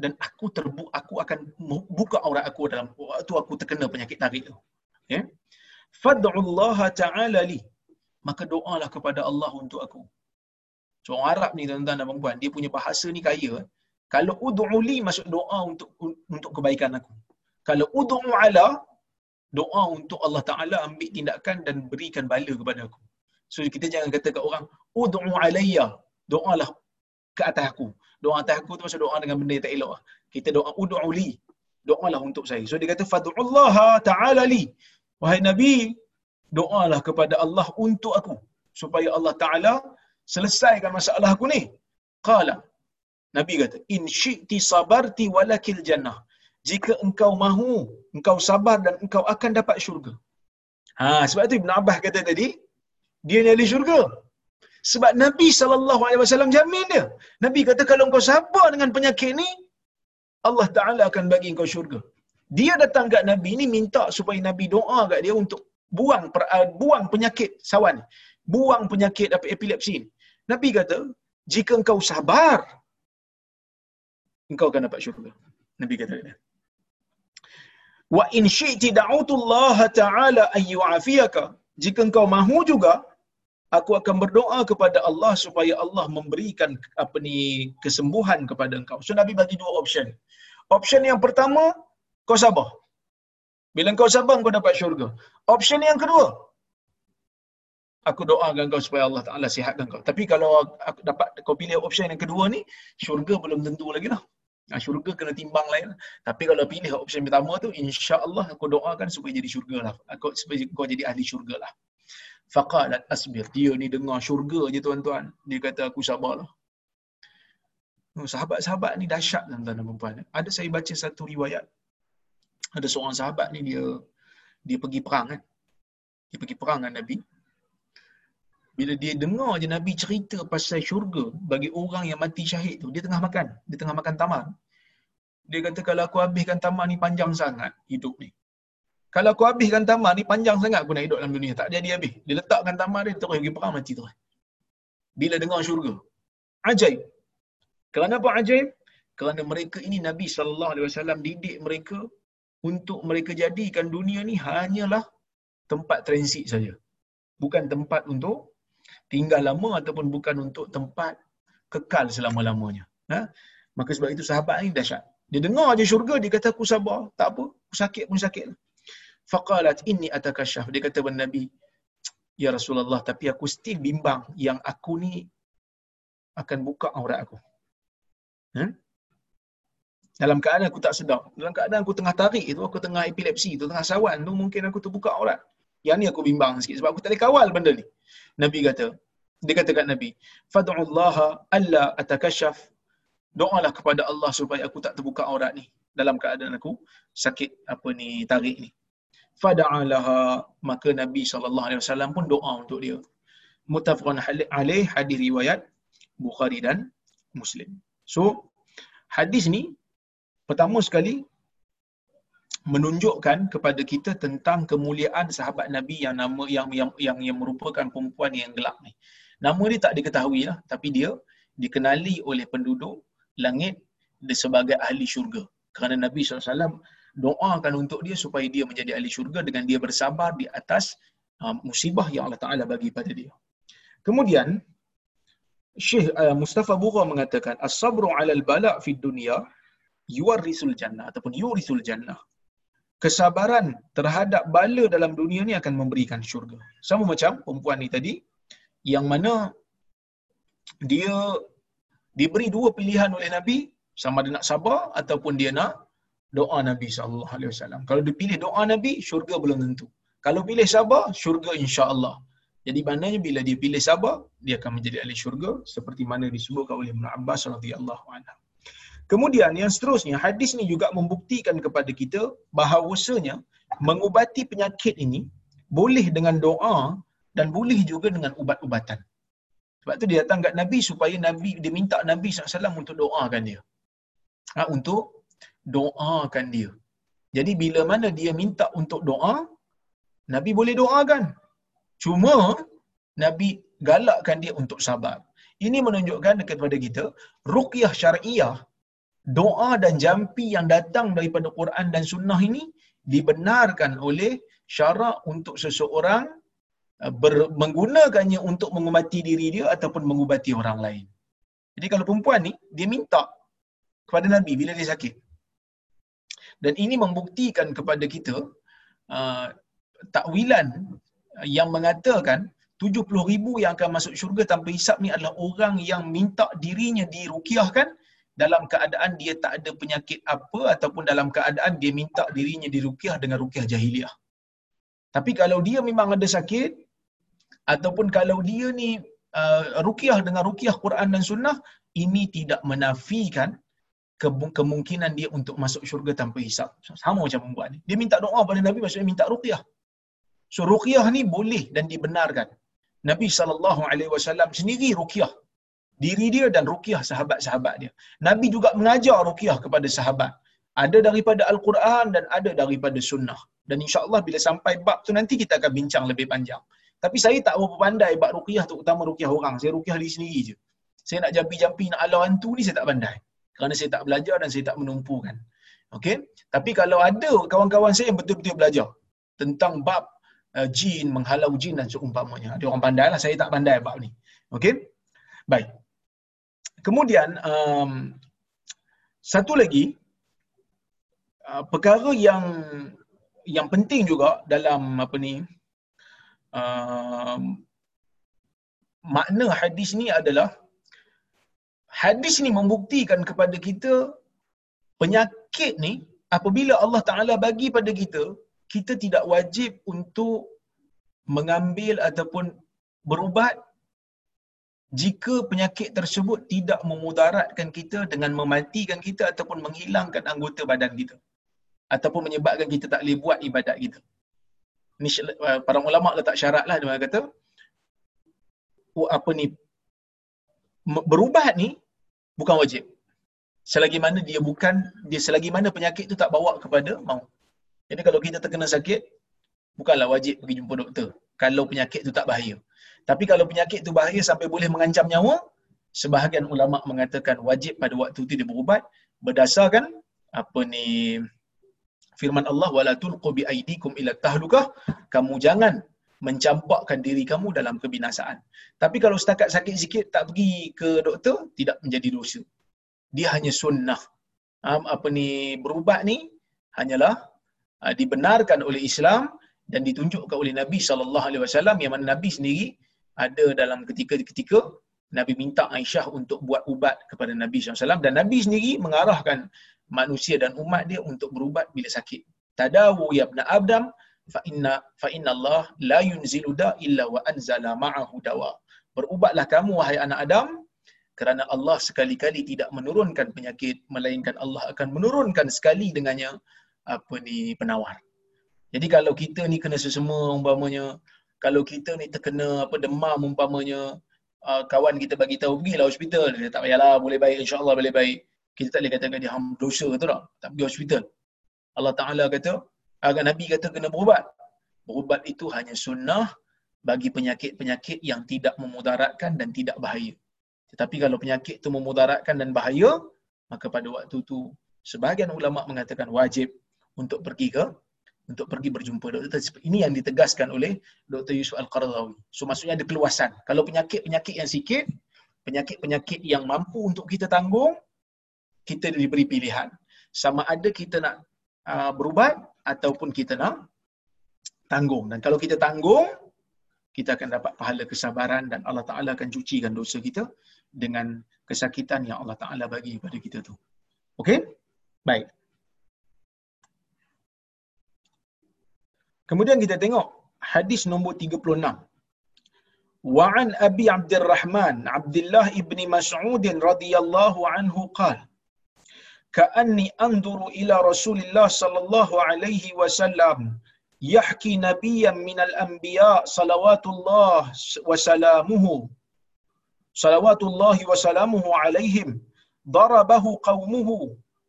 dan aku terbu aku akan buka aurat aku dalam waktu aku terkena penyakit tarik tu ya fad'ullah ta'ala li maka doalah kepada Allah untuk aku. So orang Arab ni tuan-tuan dan puan dia punya bahasa ni kaya kalau ud'u li maksud doa untuk untuk kebaikan aku. Kalau ud'u ala doa untuk Allah Taala ambil tindakan dan berikan bala kepada aku. So kita jangan kata kat orang ud'u alayya doalah ke atas aku. Doa atas aku tu maksud doa dengan benda yang tak elok kita doa ud'u li doalah untuk saya. So dia kata fad'ullah ta'ala li. Wahai Nabi, doalah kepada Allah untuk aku supaya Allah Taala selesaikan masalah aku ni. Qala Nabi kata, "In syi'ti sabarti walakil jannah." Jika engkau mahu, engkau sabar dan engkau akan dapat syurga. Ha, sebab tu Ibn Abbas kata tadi, dia ni ahli syurga. Sebab Nabi sallallahu alaihi wasallam jamin dia. Nabi kata kalau engkau sabar dengan penyakit ni, Allah Ta'ala akan bagi engkau syurga. Dia datang kat Nabi ni minta supaya Nabi doa kat dia untuk buang uh, buang penyakit sawan. Buang penyakit apa epilepsi ni. Nabi kata, jika engkau sabar, engkau akan dapat syurga. Nabi kata dia. Wa in syi'ti da'utu Allah Ta'ala an yu'afiyaka. Jika engkau mahu juga, aku akan berdoa kepada Allah supaya Allah memberikan apa ni kesembuhan kepada engkau. So Nabi bagi dua option. Option yang pertama, kau sabar. Bila kau sabar, kau dapat syurga. Option yang kedua, aku doakan kau supaya Allah Ta'ala sihatkan kau. Tapi kalau aku dapat kau pilih option yang kedua ni, syurga belum tentu lagi lah. Nah, syurga kena timbang lain. Tapi kalau pilih option pertama tu, insya Allah aku doakan supaya jadi syurga lah. Aku, supaya kau jadi ahli syurga lah. Faqalat asbir. Dia ni dengar syurga je tuan-tuan. Dia kata aku sabarlah. Oh, sahabat-sahabat ni dahsyat tuan-tuan dan puan Ada saya baca satu riwayat. Ada seorang sahabat ni dia dia pergi perang kan. Dia pergi perang dengan Nabi. Bila dia dengar je Nabi cerita pasal syurga bagi orang yang mati syahid tu, dia tengah makan. Dia tengah makan tamar. Dia kata kalau aku habiskan tamar ni panjang sangat hidup ni. Kalau aku habiskan tamar ni panjang sangat aku nak hidup dalam dunia. Tak jadi habis. Dia letakkan tamar dia terus pergi perang mati tu. Bila dengar syurga. Ajaib. Kerana apa ajaib? Kerana mereka ini Nabi wasallam didik mereka untuk mereka jadikan dunia ni hanyalah tempat transit saja. Bukan tempat untuk tinggal lama ataupun bukan untuk tempat kekal selama-lamanya. Ha? Maka sebab itu sahabat ni dahsyat. Dia dengar je syurga, dia kata aku sabar. Tak apa, aku sakit pun sakit. Faqalat inni atakasyaf. Dia kata kepada Nabi, Ya Rasulullah, tapi aku still bimbang yang aku ni akan buka aurat aku. Ha? Dalam keadaan aku tak sedar. Dalam keadaan aku tengah tarik itu, aku tengah epilepsi tu, tengah sawan tu, mungkin aku terbuka aurat. Yang ni aku bimbang sikit sebab aku tak boleh kawal benda ni. Nabi kata, dia kata kat Nabi, Fad'ullaha alla atakasyaf. Doalah kepada Allah supaya aku tak terbuka aurat ni. Dalam keadaan aku sakit apa ni, tarik ni. Fada'alaha. Maka Nabi SAW pun doa untuk dia. Mutafqan alaih hadis riwayat Bukhari dan Muslim. So, hadis ni pertama sekali menunjukkan kepada kita tentang kemuliaan sahabat Nabi yang nama yang yang yang, yang merupakan perempuan yang gelap ni. Nama dia tak diketahui lah, tapi dia dikenali oleh penduduk langit sebagai ahli syurga. Kerana Nabi SAW doakan untuk dia supaya dia menjadi ahli syurga dengan dia bersabar di atas uh, musibah yang Allah Ta'ala bagi pada dia. Kemudian, Syekh uh, Mustafa Bura mengatakan, As-sabru alal bala' fi dunia, yuwarisul jannah ataupun yurisul jannah kesabaran terhadap bala dalam dunia ni akan memberikan syurga. Sama macam perempuan ni tadi yang mana dia diberi dua pilihan oleh Nabi sama dia nak sabar ataupun dia nak doa Nabi sallallahu alaihi wasallam. Kalau dia pilih doa Nabi, syurga belum tentu. Kalau pilih sabar, syurga insya-Allah. Jadi maknanya bila dia pilih sabar, dia akan menjadi ahli syurga seperti mana disebutkan oleh Ibn Abbas radhiyallahu anhu. Kemudian yang seterusnya, hadis ni juga membuktikan kepada kita bahawasanya mengubati penyakit ini boleh dengan doa dan boleh juga dengan ubat-ubatan. Sebab tu dia datang kat Nabi supaya Nabi dia minta Nabi SAW untuk doakan dia. Ha, untuk doakan dia. Jadi bila mana dia minta untuk doa, Nabi boleh doakan. Cuma Nabi galakkan dia untuk sabar. Ini menunjukkan kepada kita ruqyah syariah doa dan jampi yang datang daripada Quran dan Sunnah ini dibenarkan oleh syarak untuk seseorang uh, ber, menggunakannya untuk mengubati diri dia ataupun mengubati orang lain. Jadi kalau perempuan ni, dia minta kepada Nabi bila dia sakit. Dan ini membuktikan kepada kita uh, takwilan yang mengatakan 70 ribu yang akan masuk syurga tanpa hisap ni adalah orang yang minta dirinya dirukiahkan dalam keadaan dia tak ada penyakit apa ataupun dalam keadaan dia minta dirinya dirukiah dengan rukiah jahiliah. Tapi kalau dia memang ada sakit ataupun kalau dia ni uh, rukiah dengan rukiah Quran dan Sunnah, ini tidak menafikan kemungkinan dia untuk masuk syurga tanpa hisap. Sama macam perempuan ni. Dia minta doa pada Nabi maksudnya minta rukiah. So rukiah ni boleh dan dibenarkan. Nabi SAW sendiri rukiah diri dia dan ruqyah sahabat-sahabat dia. Nabi juga mengajar ruqyah kepada sahabat. Ada daripada Al-Quran dan ada daripada sunnah. Dan insya-Allah bila sampai bab tu nanti kita akan bincang lebih panjang. Tapi saya tak berapa pandai bab ruqyah tu utama ruqyah orang. Saya ruqyah diri sendiri je. Saya nak jampi-jampi nak alau hantu ni saya tak pandai. Kerana saya tak belajar dan saya tak menumpukan. Okey? Tapi kalau ada kawan-kawan saya yang betul-betul belajar tentang bab uh, jin, menghalau jin dan seumpamanya. Ada orang pandai lah, saya tak pandai bab ni. Okey? Baik. Kemudian, um, satu lagi, uh, perkara yang yang penting juga dalam apa ni, uh, makna hadis ni adalah, hadis ni membuktikan kepada kita penyakit ni apabila Allah Taala bagi pada kita kita tidak wajib untuk mengambil ataupun berubat jika penyakit tersebut tidak memudaratkan kita dengan mematikan kita ataupun menghilangkan anggota badan kita ataupun menyebabkan kita tak boleh buat ibadat kita. Ini uh, para ulama letak syarat lah dia kata oh, apa ni berubat ni bukan wajib. Selagi mana dia bukan dia selagi mana penyakit tu tak bawa kepada maut. Jadi kalau kita terkena sakit, bukanlah wajib pergi jumpa doktor. Kalau penyakit tu tak bahaya. Tapi kalau penyakit tu bahaya sampai boleh mengancam nyawa, sebahagian ulama mengatakan wajib pada waktu itu dia berubat berdasarkan apa ni firman Allah wala tulqu bi aidikum ila tahlukah kamu jangan mencampakkan diri kamu dalam kebinasaan. Tapi kalau setakat sakit sikit tak pergi ke doktor tidak menjadi dosa. Dia hanya sunnah. Apa ni berubat ni hanyalah uh, dibenarkan oleh Islam dan ditunjukkan oleh Nabi sallallahu alaihi wasallam yang mana Nabi sendiri ada dalam ketika-ketika Nabi minta Aisyah untuk buat ubat kepada Nabi SAW dan Nabi sendiri mengarahkan manusia dan umat dia untuk berubat bila sakit. Tadawu ya ibn Adam fa inna fa inna Allah la yunzilu da illa wa anzala ma'ahu dawa. Berubatlah kamu wahai anak Adam kerana Allah sekali-kali tidak menurunkan penyakit melainkan Allah akan menurunkan sekali dengannya apa ni penawar. Jadi kalau kita ni kena sesama umpamanya kalau kita ni terkena apa demam umpamanya uh, kawan kita bagi tahu pergilah hospital dia tak payahlah boleh baik insya-Allah boleh baik. Kita tak boleh katakan dia dosa tu tak? Tak pergi hospital. Allah Taala kata agak Nabi kata kena berubat. Berubat itu hanya sunnah bagi penyakit-penyakit yang tidak memudaratkan dan tidak bahaya. Tetapi kalau penyakit itu memudaratkan dan bahaya, maka pada waktu itu sebahagian ulama mengatakan wajib untuk pergi ke untuk pergi berjumpa doktor. Ini yang ditegaskan oleh Dr. Yusuf Al-Qaradawi. So maksudnya ada keluasan. Kalau penyakit-penyakit yang sikit, penyakit-penyakit yang mampu untuk kita tanggung, kita diberi pilihan. Sama ada kita nak uh, berubat ataupun kita nak tanggung. Dan kalau kita tanggung, kita akan dapat pahala kesabaran dan Allah Ta'ala akan cucikan dosa kita dengan kesakitan yang Allah Ta'ala bagi kepada kita tu. Okey? Baik. Kemudian kita tengok hadis nombor 36. Wa an Abi Abdurrahman Abdullah ibni Mas'ud radhiyallahu anhu qala كأني أنظر إلى رسول الله صلى الله عليه وسلم يحكي نبيا من الأنبياء صلوات الله وسلامه صلوات الله وسلامه عليهم ضربه قومه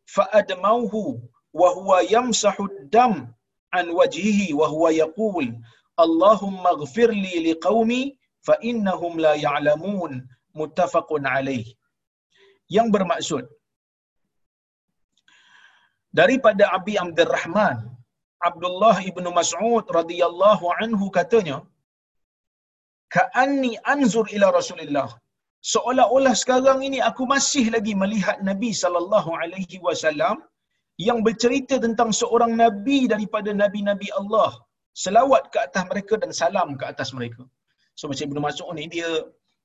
فأدموه وهو يمسح الدم an wajhihi wa huwa yaqul Allahumma ighfirli liqaumi fa innahum la ya'lamun muttafaqun alaih. Yang bermaksud daripada Abi Abdurrahman Abdullah ibnu Mas'ud radhiyallahu anhu katanya ka'anni anzur ila Rasulillah. Seolah-olah sekarang ini aku masih lagi melihat Nabi sallallahu alaihi wasallam yang bercerita tentang seorang nabi daripada nabi-nabi Allah. Selawat ke atas mereka dan salam ke atas mereka. So macam Ibnu Mas'ud ni dia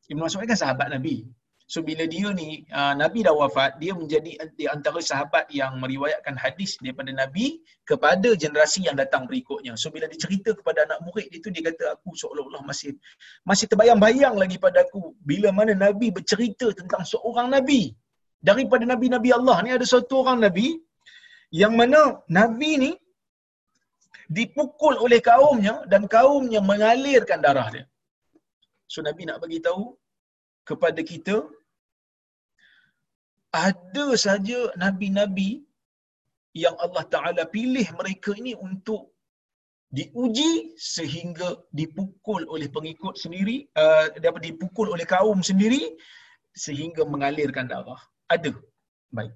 Ibnu Mas'ud kan sahabat nabi. So bila dia ni uh, nabi dah wafat dia menjadi di antara sahabat yang meriwayatkan hadis daripada nabi kepada generasi yang datang berikutnya. So bila dia cerita kepada anak murid itu dia kata aku seolah-olah masih masih terbayang-bayang lagi pada aku bila mana nabi bercerita tentang seorang nabi. Daripada nabi-nabi Allah ni ada satu orang nabi yang mana Nabi ni dipukul oleh kaumnya dan kaumnya mengalirkan darah dia. So Nabi nak bagi tahu kepada kita ada saja nabi-nabi yang Allah Taala pilih mereka ini untuk diuji sehingga dipukul oleh pengikut sendiri uh, dapat dipukul oleh kaum sendiri sehingga mengalirkan darah. Ada. Baik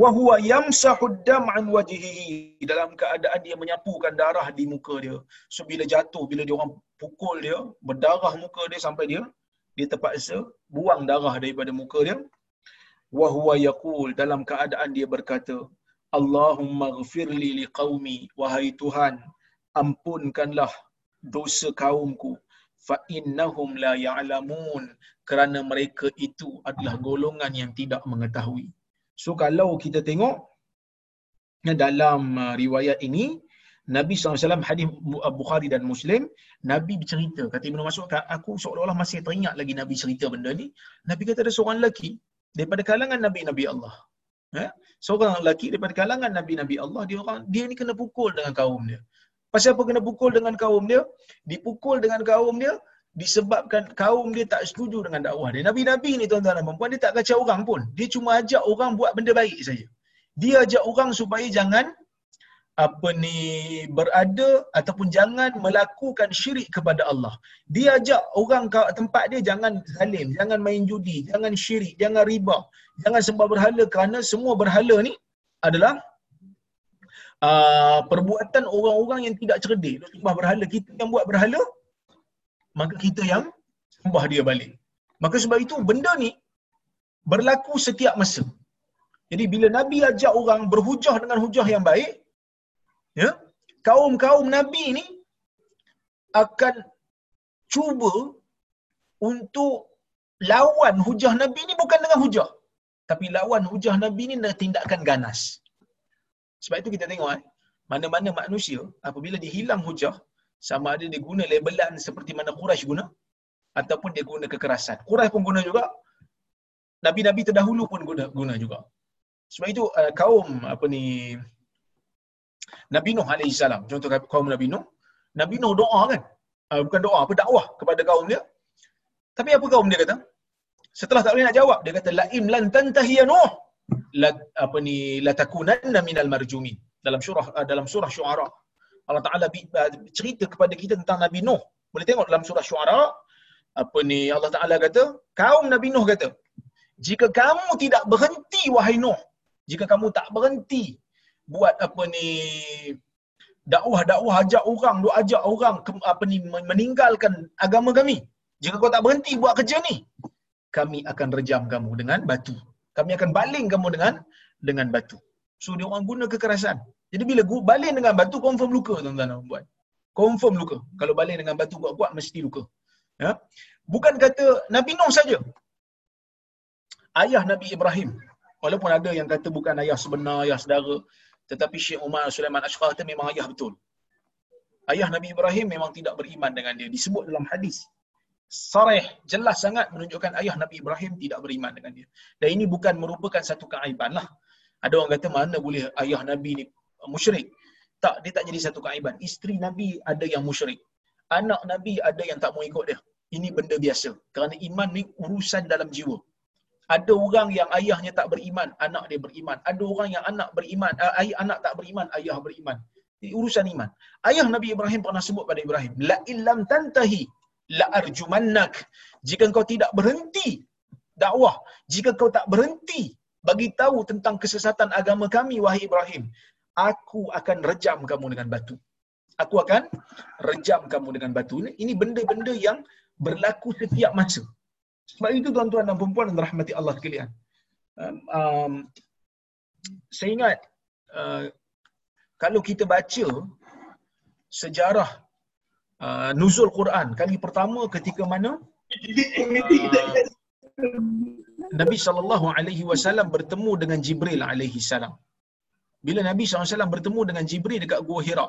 wa huwa yamsahu dam an wajhihi. Dalam keadaan dia menyapukan darah di muka dia. So bila jatuh bila dia orang pukul dia berdarah muka dia sampai dia dia terpaksa buang darah daripada muka dia. Wa huwa yaqul. Dalam keadaan dia berkata Allahumma ghafirli liqaumi wahai Tuhan ampunkanlah dosa kaumku. Fa innahum la ya'lamun. Kerana mereka itu adalah golongan yang tidak mengetahui so kalau kita tengok dalam uh, riwayat ini Nabi SAW hadis uh, Bukhari dan Muslim Nabi bercerita. Kata Ibn Mas'ud aku seolah-olah masih teringat lagi Nabi cerita benda ni. Nabi kata ada seorang lelaki daripada kalangan Nabi-Nabi Allah. Ya? seorang lelaki daripada kalangan Nabi-Nabi Allah dia orang dia ni kena pukul dengan kaum dia. Pasal apa kena pukul dengan kaum dia? Dipukul dengan kaum dia disebabkan kaum dia tak setuju dengan dakwah dia Nabi-Nabi ni tuan-tuan dan puan dia tak kacau orang pun dia cuma ajak orang buat benda baik saja dia ajak orang supaya jangan apa ni berada ataupun jangan melakukan syirik kepada Allah. Dia ajak orang ke tempat dia jangan zalim, jangan main judi, jangan syirik, jangan riba, jangan sembah berhala kerana semua berhala ni adalah uh, perbuatan orang-orang yang tidak cerdik. Sembah berhala kita yang buat berhala, maka kita yang sembah dia balik. Maka sebab itu benda ni berlaku setiap masa. Jadi bila Nabi ajak orang berhujah dengan hujah yang baik, ya kaum-kaum nabi ni akan cuba untuk lawan hujah nabi ni bukan dengan hujah tapi lawan hujah nabi ni dengan tindakan ganas sebab itu kita tengok eh mana-mana manusia apabila dia hilang hujah sama ada dia guna labelan seperti mana Quraisy guna ataupun dia guna kekerasan. Quraisy pun guna juga. Nabi-nabi terdahulu pun guna guna juga. Sebab itu uh, kaum apa ni Nabi Nuh alaihi salam. Contoh kaum Nabi Nuh, Nabi Nuh doa kan? Uh, bukan doa, apa dakwah kepada kaum dia. Tapi apa kaum dia kata? Setelah tak boleh nak jawab, dia kata la in lan tantahi ya Nuh. La, apa ni la takunanna minal marjumin. Dalam surah uh, dalam surah Syuara. Allah Taala cerita kepada kita tentang Nabi Nuh. Boleh tengok dalam surah Syuara apa ni Allah Taala kata, kaum Nabi Nuh kata, jika kamu tidak berhenti wahai Nuh, jika kamu tak berhenti buat apa ni dakwah-dakwah ajak orang, duk ajak orang ke, apa ni meninggalkan agama kami. Jika kau tak berhenti buat kerja ni, kami akan rejam kamu dengan batu. Kami akan baling kamu dengan dengan batu. So dia orang guna kekerasan. Jadi bila baling dengan batu confirm luka tuan-tuan dan puan. Confirm luka. Kalau baling dengan batu kuat-kuat mesti luka. Ya. Bukan kata Nabi Nuh saja. Ayah Nabi Ibrahim. Walaupun ada yang kata bukan ayah sebenar, ayah saudara. Tetapi Syekh Umar Sulaiman Ashqar itu memang ayah betul. Ayah Nabi Ibrahim memang tidak beriman dengan dia. Disebut dalam hadis. Sarih, jelas sangat menunjukkan ayah Nabi Ibrahim tidak beriman dengan dia. Dan ini bukan merupakan satu keaiban lah. Ada orang kata mana boleh ayah Nabi ni musyrik. Tak, dia tak jadi satu keaiban. Isteri Nabi ada yang musyrik. Anak Nabi ada yang tak mau ikut dia. Ini benda biasa. Kerana iman ni urusan dalam jiwa. Ada orang yang ayahnya tak beriman, anak dia beriman. Ada orang yang anak beriman, uh, ayah anak tak beriman, ayah beriman. Ini urusan iman. Ayah Nabi Ibrahim pernah sebut pada Ibrahim, la illam tantahi la arjumannak. Jika kau tidak berhenti dakwah, jika kau tak berhenti bagi tahu tentang kesesatan agama kami wahai Ibrahim, aku akan rejam kamu dengan batu. Aku akan rejam kamu dengan batu. Ini benda-benda yang berlaku setiap masa. Sebab itu tuan-tuan dan perempuan dan rahmati Allah sekalian. Um, um, saya ingat uh, kalau kita baca sejarah uh, nuzul Quran kali pertama ketika mana uh, Nabi sallallahu alaihi wasallam bertemu dengan Jibril alaihi salam. Bila Nabi SAW bertemu dengan Jibril dekat Gua Hira.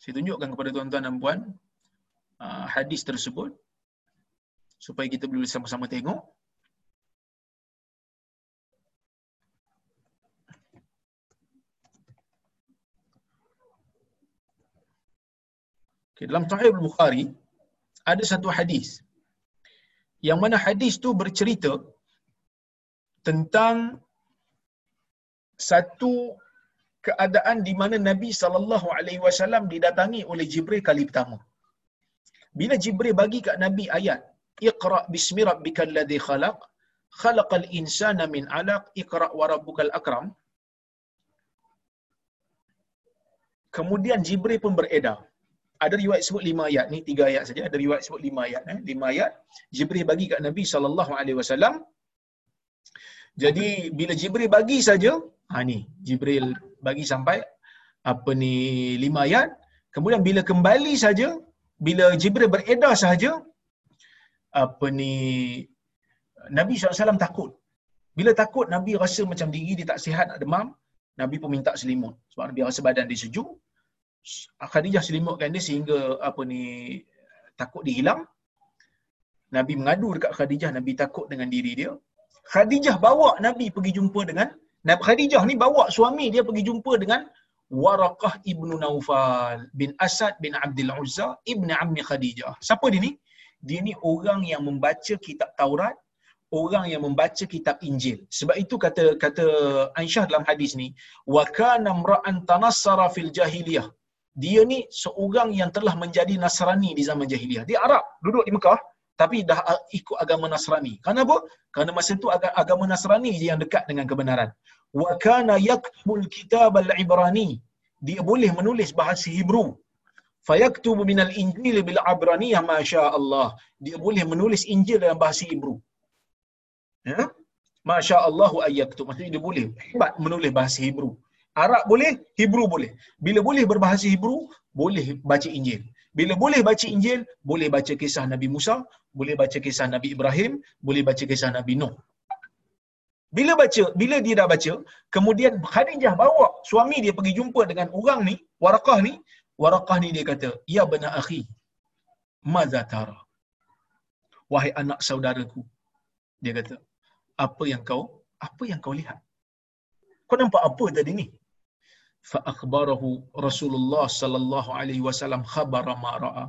Saya tunjukkan kepada tuan-tuan dan puan uh, hadis tersebut supaya kita boleh sama-sama tengok. Okay, dalam Sahih Bukhari ada satu hadis yang mana hadis tu bercerita tentang satu keadaan di mana Nabi sallallahu alaihi wasallam didatangi oleh Jibril kali pertama. Bila Jibril bagi kat Nabi ayat Iqra bismi rabbikal ladzi khalaq khalaqal insana min 'alaq Iqra wa rabbukal akram Kemudian Jibril pun beredar. Ada riwayat sebut lima ayat ni, tiga ayat saja. Ada riwayat sebut lima ayat. Eh? Lima ayat. Jibril bagi kat Nabi SAW. Jadi bila Jibril bagi saja, ha ni Jibril bagi sampai apa ni lima ayat. Kemudian bila kembali saja, bila Jibril beredar saja, apa ni Nabi SAW takut. Bila takut, Nabi rasa macam diri dia tak sihat, nak demam. Nabi pun minta selimut. Sebab Nabi rasa badan dia sejuk. Khadijah selimutkan dia sehingga apa ni takut dia hilang. Nabi mengadu dekat Khadijah, Nabi takut dengan diri dia. Khadijah bawa Nabi pergi jumpa dengan Nabi Khadijah ni bawa suami dia pergi jumpa dengan Waraqah ibnu Naufal bin Asad bin Abdul Uzza ibn Ammi Khadijah. Siapa dia ni? Dia ni orang yang membaca kitab Taurat, orang yang membaca kitab Injil. Sebab itu kata kata Aisyah dalam hadis ni, wa kana mra'an tanassara fil jahiliyah dia ni seorang yang telah menjadi Nasrani di zaman jahiliah. Dia Arab, duduk di Mekah tapi dah ikut agama Nasrani. Kenapa? Kerana masa itu agama Nasrani yang dekat dengan kebenaran. Wa kana yaktubul kitab al-Ibrani. Dia boleh menulis bahasa Hebrew. Fayaktubu minal Injil bil Abraniyah masya Allah. Dia boleh menulis Injil dalam bahasa Hebrew. Ya? Masya Allah ayaktub. Maksudnya dia boleh hebat menulis bahasa Hebrew. Arab boleh, Hebrew boleh. Bila boleh berbahasa Hebrew, boleh baca Injil. Bila boleh baca Injil, boleh baca kisah Nabi Musa, boleh baca kisah Nabi Ibrahim, boleh baca kisah Nabi Nuh. Bila baca, bila dia dah baca, kemudian Khadijah bawa suami dia pergi jumpa dengan orang ni, Warakah ni, Warakah ni dia kata, "Ya bana akhi, madza tara?" Wahai anak saudaraku. Dia kata, "Apa yang kau apa yang kau lihat?" Kau nampak apa tadi ni? Fa akhbarahu Rasulullah sallallahu alaihi wasallam khabara ma ra'a.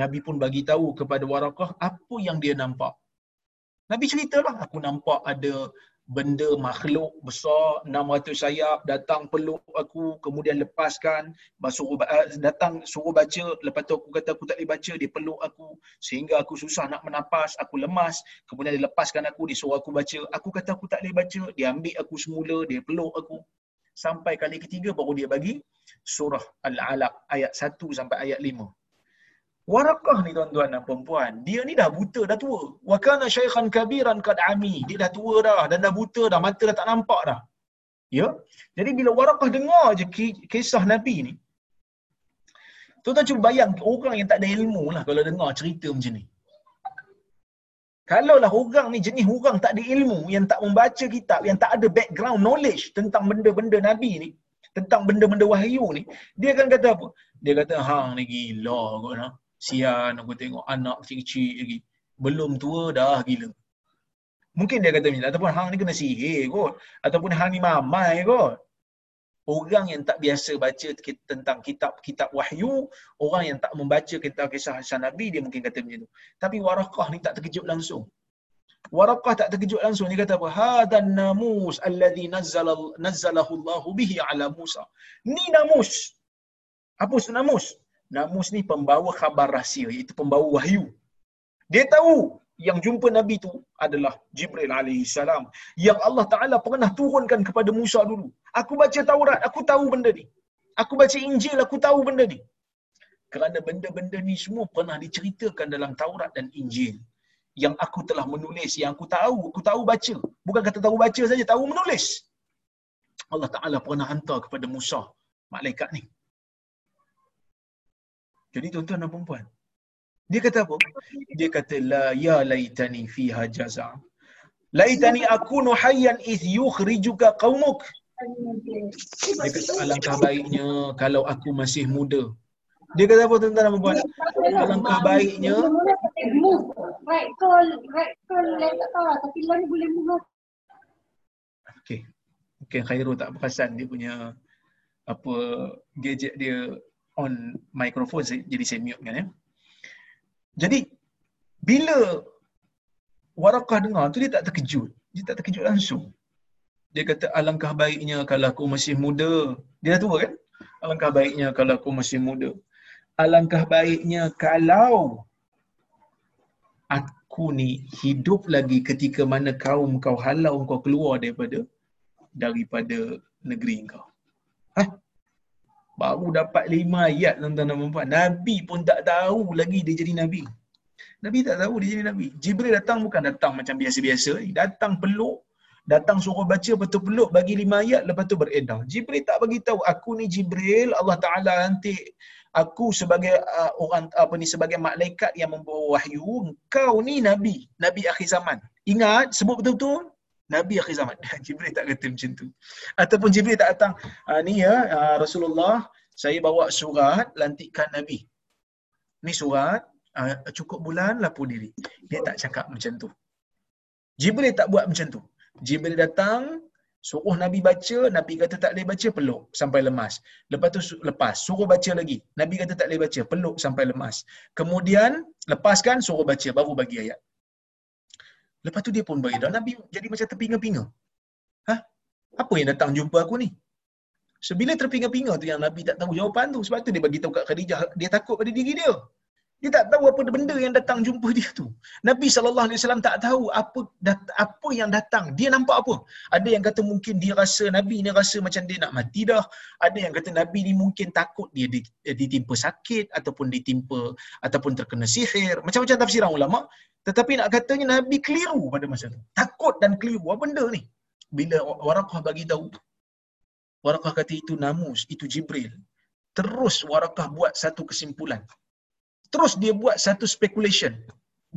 Nabi pun bagi tahu kepada Warakah apa yang dia nampak. Nabi ceritalah aku nampak ada benda makhluk besar 600 sayap datang peluk aku kemudian lepaskan. Suruh eh, datang suruh baca. Lepas tu aku kata aku tak boleh baca dia peluk aku sehingga aku susah nak menapas aku lemas. Kemudian dia lepaskan aku dia suruh aku baca. Aku kata aku tak boleh baca. Dia ambil aku semula dia peluk aku sampai kali ketiga baru dia bagi surah Al-Alaq ayat 1 sampai ayat 5. Warakah ni tuan-tuan dan puan dia ni dah buta dah tua. Wa kana syaikhan kabiran kad ami. Dia dah tua dah dan dah buta dah, mata dah tak nampak dah. Ya. Jadi bila Warakah dengar je kisah Nabi ni, tuan-tuan cuba bayang orang yang tak ada ilmu lah kalau dengar cerita macam ni. Kalau lah orang ni jenis orang tak ada ilmu, yang tak membaca kitab, yang tak ada background knowledge tentang benda-benda Nabi ni, tentang benda-benda wahyu ni, dia akan kata apa? Dia kata, hang ni gila kot nah. Sian aku tengok anak kecil-kecil lagi. Belum tua dah gila. Mungkin dia kata macam ataupun hang ni kena sihir kot. Ataupun hang ni mamai kot. Orang yang tak biasa baca tentang kitab-kitab wahyu, orang yang tak membaca kitab kisah Hasan Nabi, dia mungkin kata macam tu. Tapi Warakah ni tak terkejut langsung. Warakah tak terkejut langsung. Dia kata apa? Hadan namus alladhi nazzalahu Allahu bihi ala Musa. Ni namus. Apa maksud namus? Namus ni pembawa khabar rahsia, iaitu pembawa wahyu. Dia tahu yang jumpa Nabi tu adalah Jibril alaihi salam yang Allah Taala pernah turunkan kepada Musa dulu. Aku baca Taurat, aku tahu benda ni. Aku baca Injil, aku tahu benda ni. Kerana benda-benda ni semua pernah diceritakan dalam Taurat dan Injil. Yang aku telah menulis, yang aku tahu, aku tahu baca. Bukan kata tahu baca saja, tahu menulis. Allah Taala pernah hantar kepada Musa malaikat ni. Jadi tuan-tuan dan puan dia kata apa? Dia kata la ya laitani fiha jaza. Laitani akunu hayyan iz yukhrijuka qaumuk. Dia kata alangkah baiknya kalau aku masih muda. Dia kata apa tuan-tuan dan puan? Alangkah baiknya right call right call tak tahu lah tapi ni boleh move. Okey. Mungkin Khairul tak perasan dia punya apa gadget dia on microphone jadi saya mute kan ya. Jadi bila Warakah dengar tu dia tak terkejut. Dia tak terkejut langsung. Dia kata alangkah baiknya kalau aku masih muda. Dia dah tua kan? Alangkah baiknya kalau aku masih muda. Alangkah baiknya kalau aku ni hidup lagi ketika mana kaum kau halau kau keluar daripada daripada negeri kau. Baru dapat lima ayat tuan-tuan dan puan Nabi pun tak tahu lagi dia jadi Nabi. Nabi tak tahu dia jadi Nabi. Jibril datang bukan datang macam biasa-biasa. Datang peluk. Datang suruh baca, tu peluk, bagi lima ayat, lepas tu beredar. Jibril tak bagi tahu aku ni Jibril, Allah Ta'ala nanti aku sebagai uh, orang apa ni sebagai malaikat yang membawa wahyu, kau ni nabi, nabi akhir zaman. Ingat sebut betul-betul nabi akhir zaman. Jibril tak kata macam tu. Ataupun Jibril tak datang, uh, ni ya uh, Rasulullah, saya bawa surat lantikan nabi. Ni surat uh, cukup bulan lapor diri. Dia tak cakap macam tu. Jibril tak buat macam tu. Jibril datang, Suruh Nabi baca, Nabi kata tak boleh baca, peluk sampai lemas. Lepas tu lepas, suruh baca lagi. Nabi kata tak boleh baca, peluk sampai lemas. Kemudian, lepaskan, suruh baca, baru bagi ayat. Lepas tu dia pun beredar. Nabi jadi macam terpinga-pinga. Hah? Apa yang datang jumpa aku ni? Sebila terpinga-pinga tu yang Nabi tak tahu jawapan tu. Sebab tu dia bagi tahu kat Khadijah, dia takut pada diri dia. Dia tak tahu apa benda yang datang jumpa dia tu. Nabi SAW tak tahu apa apa yang datang. Dia nampak apa? Ada yang kata mungkin dia rasa, Nabi ni rasa macam dia nak mati dah. Ada yang kata Nabi ni mungkin takut dia ditimpa sakit ataupun ditimpa ataupun terkena sihir. Macam-macam tafsiran ulama. Tetapi nak katanya Nabi keliru pada masa tu. Takut dan keliru. Apa benda ni? Bila Warakah bagi tahu. Warakah kata itu namus, itu Jibril. Terus Warakah buat satu kesimpulan terus dia buat satu speculation.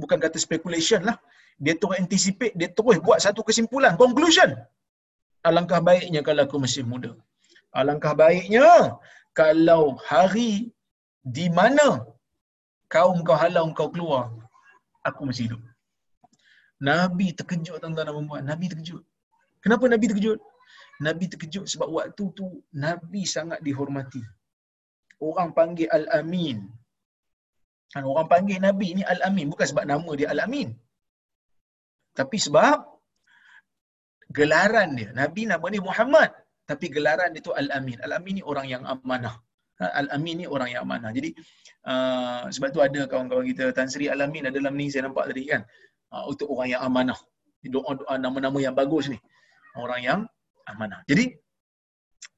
Bukan kata speculation lah. Dia terus anticipate, dia terus buat satu kesimpulan, conclusion. Alangkah baiknya kalau aku masih muda. Alangkah baiknya kalau hari di mana kaum kau halau kau keluar, aku masih hidup. Nabi terkejut tuan-tuan dan puan Nabi terkejut. Kenapa Nabi terkejut? Nabi terkejut sebab waktu tu Nabi sangat dihormati. Orang panggil Al-Amin. Kan orang panggil Nabi ni Al-Amin bukan sebab nama dia Al-Amin. Tapi sebab gelaran dia. Nabi nama dia Muhammad. Tapi gelaran dia tu Al-Amin. Al-Amin ni orang yang amanah. Ha, Al-Amin ni orang yang amanah. Jadi uh, sebab tu ada kawan-kawan kita Tan Sri Al-Amin ada dalam ni saya nampak tadi kan. Uh, untuk orang yang amanah. Doa-doa nama-nama yang bagus ni. Orang yang amanah. Jadi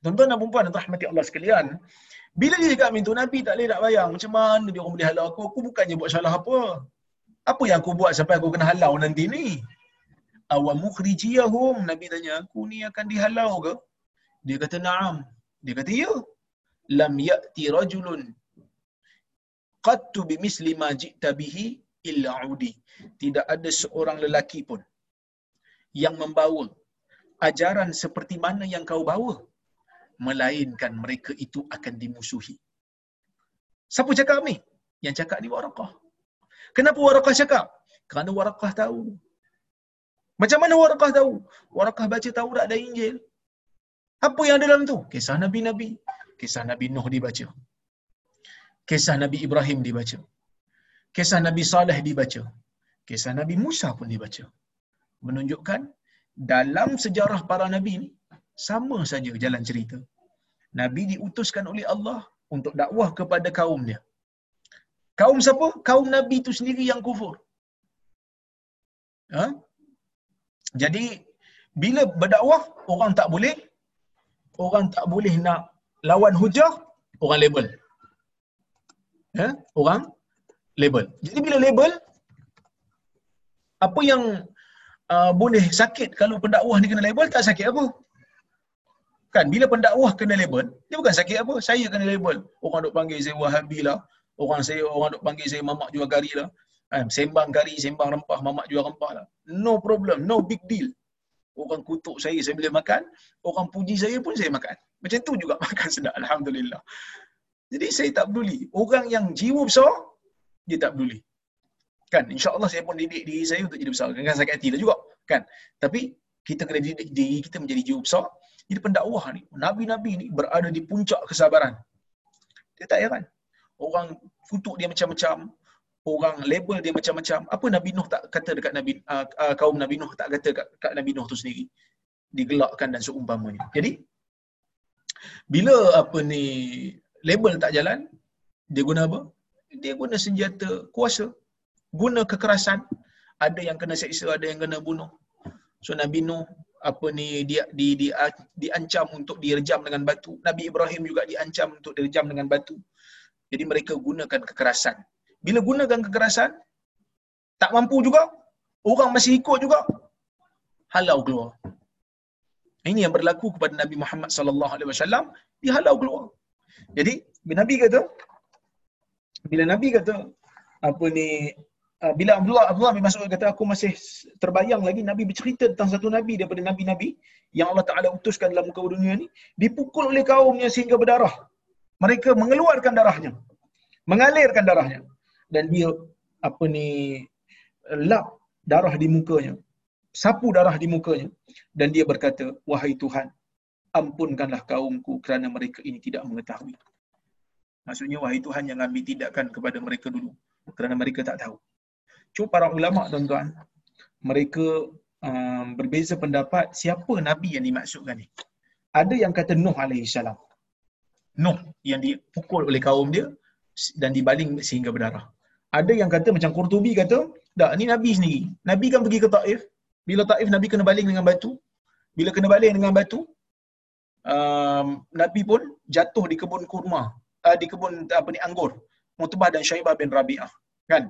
tuan-tuan dan puan-puan rahmati Allah sekalian, bila dia cakap minta Nabi tak boleh nak bayang. Macam mana dia orang boleh halau aku? Aku bukannya buat salah apa. Apa yang aku buat sampai aku kena halau nanti ni? Awam mukhrijiyahum. Nabi tanya, aku ni akan dihalau ke? Dia kata, na'am. Dia kata, ya. Lam ya'ti rajulun qattu bimisli ma ji'ta bihi illa udi. Tidak ada seorang lelaki pun yang membawa ajaran seperti mana yang kau bawa melainkan mereka itu akan dimusuhi. Siapa cakap ni? Yang cakap ni Warakah. Kenapa Warakah cakap? Kerana Warakah tahu. Macam mana Warakah tahu? Warakah baca Taurat dan Injil. Apa yang ada dalam tu? Kisah Nabi-Nabi. Kisah Nabi Nuh dibaca. Kisah Nabi Ibrahim dibaca. Kisah Nabi Saleh dibaca. Kisah Nabi Musa pun dibaca. Menunjukkan dalam sejarah para Nabi ni, sama saja jalan cerita. Nabi diutuskan oleh Allah untuk dakwah kepada kaum dia. Kaum siapa? Kaum Nabi itu sendiri yang kufur. Ha? Jadi bila berdakwah orang tak boleh orang tak boleh nak lawan hujah orang label. Ya? Orang label. Jadi bila label apa yang uh, boleh sakit kalau pendakwah ni kena label tak sakit apa? Kan bila pendakwah kena label, dia bukan sakit apa. Saya kena label. Orang duk panggil saya Wahabi lah. Orang saya orang duk panggil saya mamak jual gari lah. Kan? Sembang gari, sembang rempah, mamak jual rempah lah. No problem, no big deal. Orang kutuk saya, saya boleh makan. Orang puji saya pun saya makan. Macam tu juga makan sedap. Alhamdulillah. Jadi saya tak peduli. Orang yang jiwa besar, dia tak peduli. Kan? InsyaAllah saya pun didik diri saya untuk jadi besar. Kan sakit hati lah juga. Kan? Tapi kita kena didik diri kita menjadi jiwa besar. Jadi pendakwah ni, Nabi-Nabi ni berada di puncak kesabaran. Dia tak heran. Orang kutuk dia macam-macam. orang label dia macam-macam. Apa Nabi Nuh tak kata dekat Nabi uh, uh, kaum Nabi Nuh tak kata kat, kat Nabi Nuh tu sendiri. Digelakkan dan seumpamanya. Jadi bila apa ni label tak jalan, dia guna apa? Dia guna senjata kuasa. Guna kekerasan. Ada yang kena seksa, ada yang kena bunuh. So Nabi Nuh apa ni dia di, di, di diancam untuk direjam dengan batu. Nabi Ibrahim juga diancam untuk direjam dengan batu. Jadi mereka gunakan kekerasan. Bila gunakan kekerasan tak mampu juga, orang masih ikut juga. Halau keluar. Ini yang berlaku kepada Nabi Muhammad sallallahu alaihi wasallam, dihalau keluar. Jadi, bila Nabi kata bila Nabi kata apa ni uh, bila Abdullah Abdullah bin Mas'ud kata aku masih terbayang lagi Nabi bercerita tentang satu nabi daripada nabi-nabi yang Allah Taala utuskan dalam muka dunia ni dipukul oleh kaumnya sehingga berdarah. Mereka mengeluarkan darahnya. Mengalirkan darahnya dan dia apa ni lap darah di mukanya. Sapu darah di mukanya dan dia berkata, "Wahai Tuhan, ampunkanlah kaumku kerana mereka ini tidak mengetahui." Maksudnya wahai Tuhan yang ambil tindakan kepada mereka dulu kerana mereka tak tahu. Cuma para ulama tuan-tuan, mereka um, berbeza pendapat siapa nabi yang dimaksudkan ni. Ada yang kata Nuh alaihi salam. Nuh yang dipukul oleh kaum dia dan dibaling sehingga berdarah. Ada yang kata macam Qurtubi kata, tak ni nabi sendiri. Nabi kan pergi ke Taif. Bila Taif nabi kena baling dengan batu. Bila kena baling dengan batu, um, nabi pun jatuh di kebun kurma uh, di kebun apa ni anggur Mutbah dan Syaibah bin Rabi'ah kan?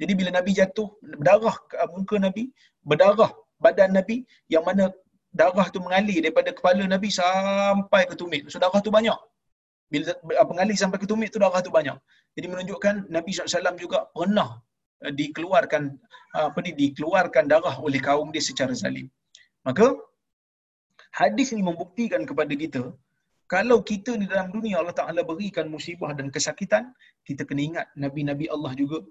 Jadi bila nabi jatuh berdarah muka nabi berdarah badan nabi yang mana darah tu mengalir daripada kepala nabi sampai ke tumit. So darah tu banyak. Bila mengalir sampai ke tumit tu darah tu banyak. Jadi menunjukkan nabi SAW juga pernah uh, dikeluarkan uh, apa ni dikeluarkan darah oleh kaum dia secara zalim. Maka hadis ini membuktikan kepada kita kalau kita di dalam dunia Allah Ta'ala berikan musibah dan kesakitan, kita kena ingat Nabi-Nabi Allah juga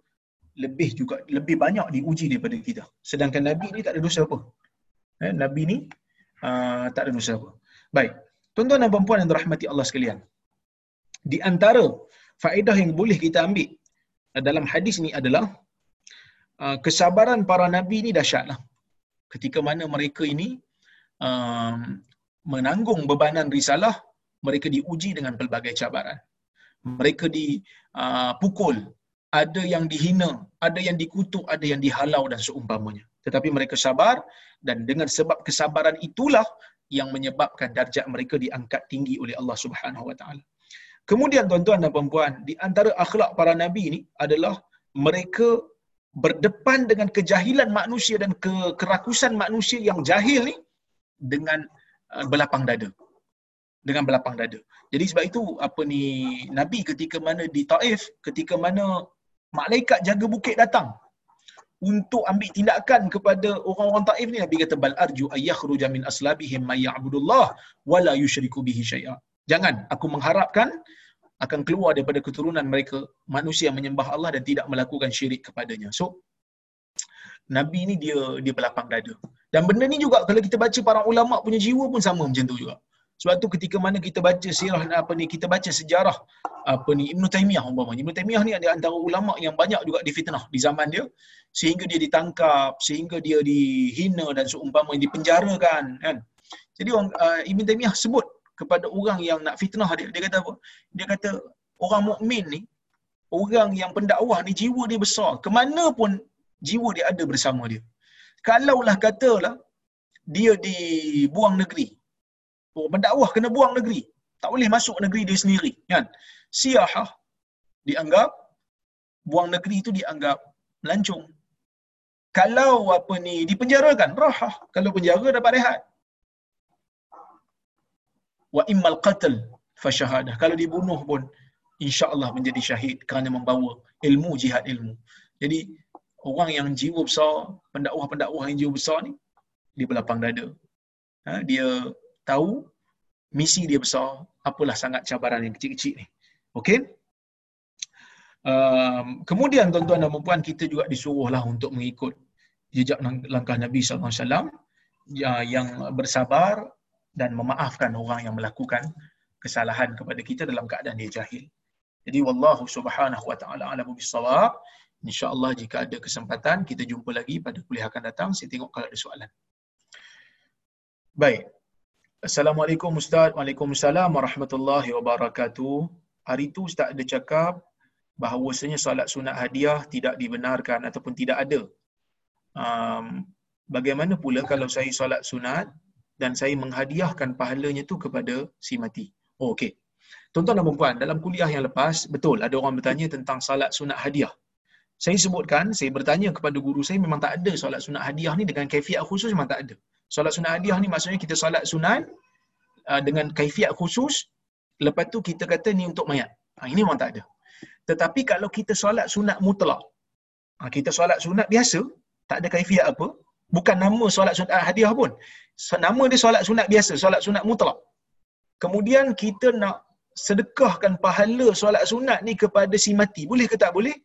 lebih juga lebih banyak diuji daripada kita. Sedangkan Nabi ni tak ada dosa apa. Eh, Nabi ni uh, tak ada dosa apa. Baik. Tuan-tuan dan puan yang dirahmati Allah sekalian. Di antara faedah yang boleh kita ambil dalam hadis ni adalah uh, kesabaran para Nabi ni dahsyatlah. Ketika mana mereka ini uh, menanggung bebanan risalah mereka diuji dengan pelbagai cabaran. Mereka dipukul, ada yang dihina, ada yang dikutuk, ada yang dihalau dan seumpamanya. Tetapi mereka sabar dan dengan sebab kesabaran itulah yang menyebabkan darjat mereka diangkat tinggi oleh Allah Subhanahu Wa Taala. Kemudian tuan-tuan dan puan-puan, di antara akhlak para nabi ini adalah mereka berdepan dengan kejahilan manusia dan kerakusan manusia yang jahil ni dengan uh, berlapang dada dengan belapang dada. Jadi sebab itu apa ni Nabi ketika mana di Taif, ketika mana malaikat jaga bukit datang untuk ambil tindakan kepada orang-orang Taif ni Nabi kata bal arju ayakhruja min aslabihim may ya'budullah wala yusyriku bihi syai'a. Jangan aku mengharapkan akan keluar daripada keturunan mereka manusia yang menyembah Allah dan tidak melakukan syirik kepadanya. So Nabi ni dia dia belapang dada. Dan benda ni juga kalau kita baca para ulama punya jiwa pun sama macam tu juga. Sebab tu ketika mana kita baca sirah apa ni kita baca sejarah apa ni Ibn Taymiyah umpamanya. Ibn Taymiyah ni ada antara ulama yang banyak juga difitnah di zaman dia sehingga dia ditangkap, sehingga dia dihina dan seumpamanya dipenjarakan kan. Jadi orang uh, Ibn Taymiyah sebut kepada orang yang nak fitnah dia, dia kata apa? Dia kata orang mukmin ni orang yang pendakwah ni jiwa dia besar. Kemana pun jiwa dia ada bersama dia. Kalaulah katalah dia dibuang negeri, Oh, pendakwah kena buang negeri. Tak boleh masuk negeri dia sendiri. Kan? Siyahah dianggap, buang negeri itu dianggap melancung. Kalau apa ni, dipenjarakan, rahah. Kalau penjara dapat rehat. Wa immal qatl fasyahadah. Kalau dibunuh pun, insya-Allah menjadi syahid kerana membawa ilmu jihad ilmu. Jadi orang yang jiwa besar, pendakwah-pendakwah yang jiwa besar ni dia berlapang dada. Ha, dia tahu misi dia besar, apalah sangat cabaran yang kecil-kecil ni. Okey? Um, kemudian tuan-tuan dan puan kita juga disuruhlah untuk mengikut jejak langkah Nabi sallallahu alaihi wasallam ya, yang bersabar dan memaafkan orang yang melakukan kesalahan kepada kita dalam keadaan dia jahil. Jadi wallahu subhanahu wa taala ala bisawab. InsyaAllah jika ada kesempatan, kita jumpa lagi pada kuliah akan datang. Saya tengok kalau ada soalan. Baik. Assalamualaikum Ustaz. Waalaikumsalam warahmatullahi wabarakatuh. Hari itu Ustaz ada cakap bahawasanya solat sunat hadiah tidak dibenarkan ataupun tidak ada. Um, bagaimana pula kalau saya solat sunat dan saya menghadiahkan pahalanya tu kepada si mati? Oh, okey. Tuan-tuan dan puan dalam kuliah yang lepas, betul ada orang bertanya tentang solat sunat hadiah. Saya sebutkan, saya bertanya kepada guru saya memang tak ada solat sunat hadiah ni dengan kaifiat khusus memang tak ada. Solat sunat hadiah ni maksudnya kita solat sunat uh, dengan kaifiat khusus, lepas tu kita kata ni untuk mayat. Ha, ini memang tak ada. Tetapi kalau kita solat sunat mutlak, ha, kita solat sunat biasa, tak ada kaifiat apa, bukan nama solat sunat hadiah pun. Nama dia solat sunat biasa, solat sunat mutlak. Kemudian kita nak sedekahkan pahala solat sunat ni kepada si mati. Boleh ke tak boleh?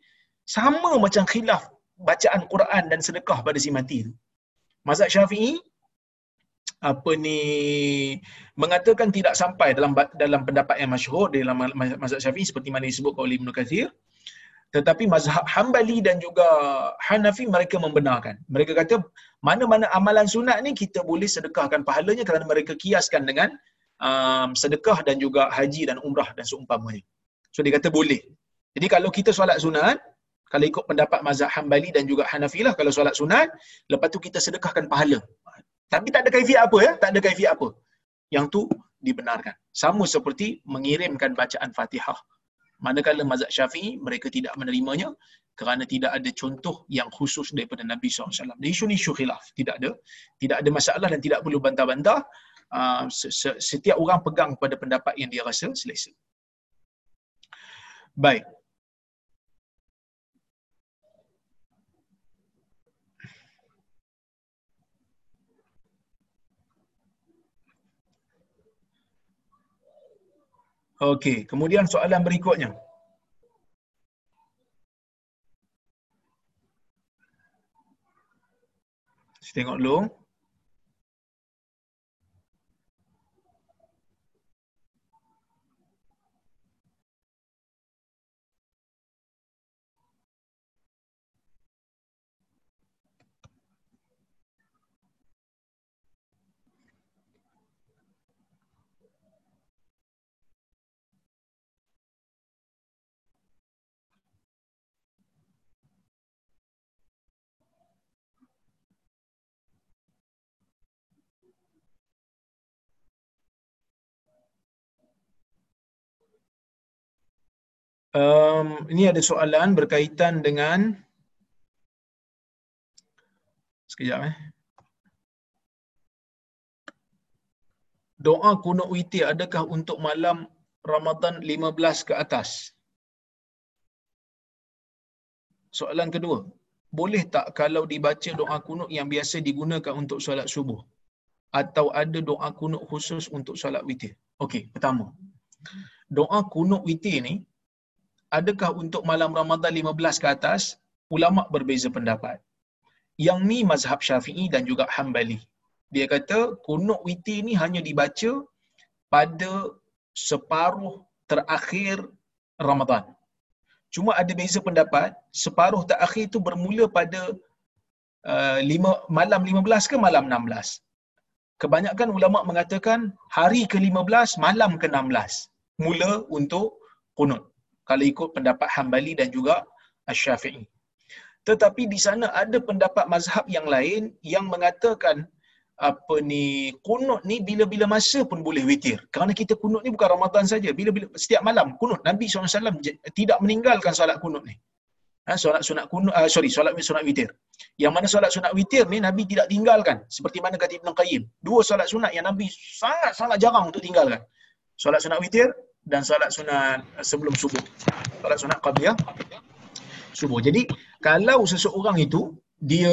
Sama macam khilaf bacaan Quran dan sedekah pada si mati tu. Mazhab Syafi'i apa ni mengatakan tidak sampai dalam dalam pendapat yang masyhur dalam mazhab Syafi'i seperti mana disebut oleh Ibnu Katsir tetapi mazhab Hambali dan juga Hanafi mereka membenarkan. Mereka kata mana-mana amalan sunat ni kita boleh sedekahkan pahalanya kerana mereka kiaskan dengan um, sedekah dan juga haji dan umrah dan seumpamanya. So dia kata boleh. Jadi kalau kita solat sunat, kalau ikut pendapat mazhab Hambali dan juga Hanafi lah kalau solat sunat, lepas tu kita sedekahkan pahala. Tapi tak ada kaifiat apa ya, tak ada kaifiat apa. Yang tu dibenarkan. Sama seperti mengirimkan bacaan Fatihah. Manakala mazhab Syafi'i mereka tidak menerimanya kerana tidak ada contoh yang khusus daripada Nabi SAW. Dia isu ni isu khilaf. Tidak ada. Tidak ada masalah dan tidak perlu bantah-bantah. Uh, setiap orang pegang pada pendapat yang dia rasa selesa. Baik. Okey, kemudian soalan berikutnya. Saya tengok dulu. Um, ini ada soalan berkaitan dengan sekejap eh. Doa kunut witir adakah untuk malam Ramadan 15 ke atas? Soalan kedua boleh tak kalau dibaca doa kunut yang biasa digunakan untuk solat subuh? Atau ada doa kunut khusus untuk solat witir? Okey pertama. Doa kunut witir ni adakah untuk malam Ramadan 15 ke atas, ulama berbeza pendapat. Yang ni mazhab Syafi'i dan juga Hambali. Dia kata kunut witir ni hanya dibaca pada separuh terakhir Ramadan. Cuma ada beza pendapat, separuh terakhir itu bermula pada uh, lima, malam 15 ke malam 16. Kebanyakan ulama mengatakan hari ke-15, malam ke-16 mula untuk kunut kalau ikut pendapat Hambali dan juga Asy-Syafi'i. Tetapi di sana ada pendapat mazhab yang lain yang mengatakan apa ni kunut ni bila-bila masa pun boleh witir. Kerana kita kunut ni bukan Ramadan saja, bila-bila setiap malam kunut Nabi SAW tidak meninggalkan solat kunut ni. Ha, solat sunat kunut uh, sorry solat sunat witir. Yang mana solat sunat witir ni Nabi tidak tinggalkan seperti mana kata Ibn Qayyim. Dua solat sunat yang Nabi sangat-sangat jarang untuk tinggalkan. Solat sunat witir dan solat sunat sebelum subuh. Solat sunat qabliyah subuh. Jadi kalau seseorang itu dia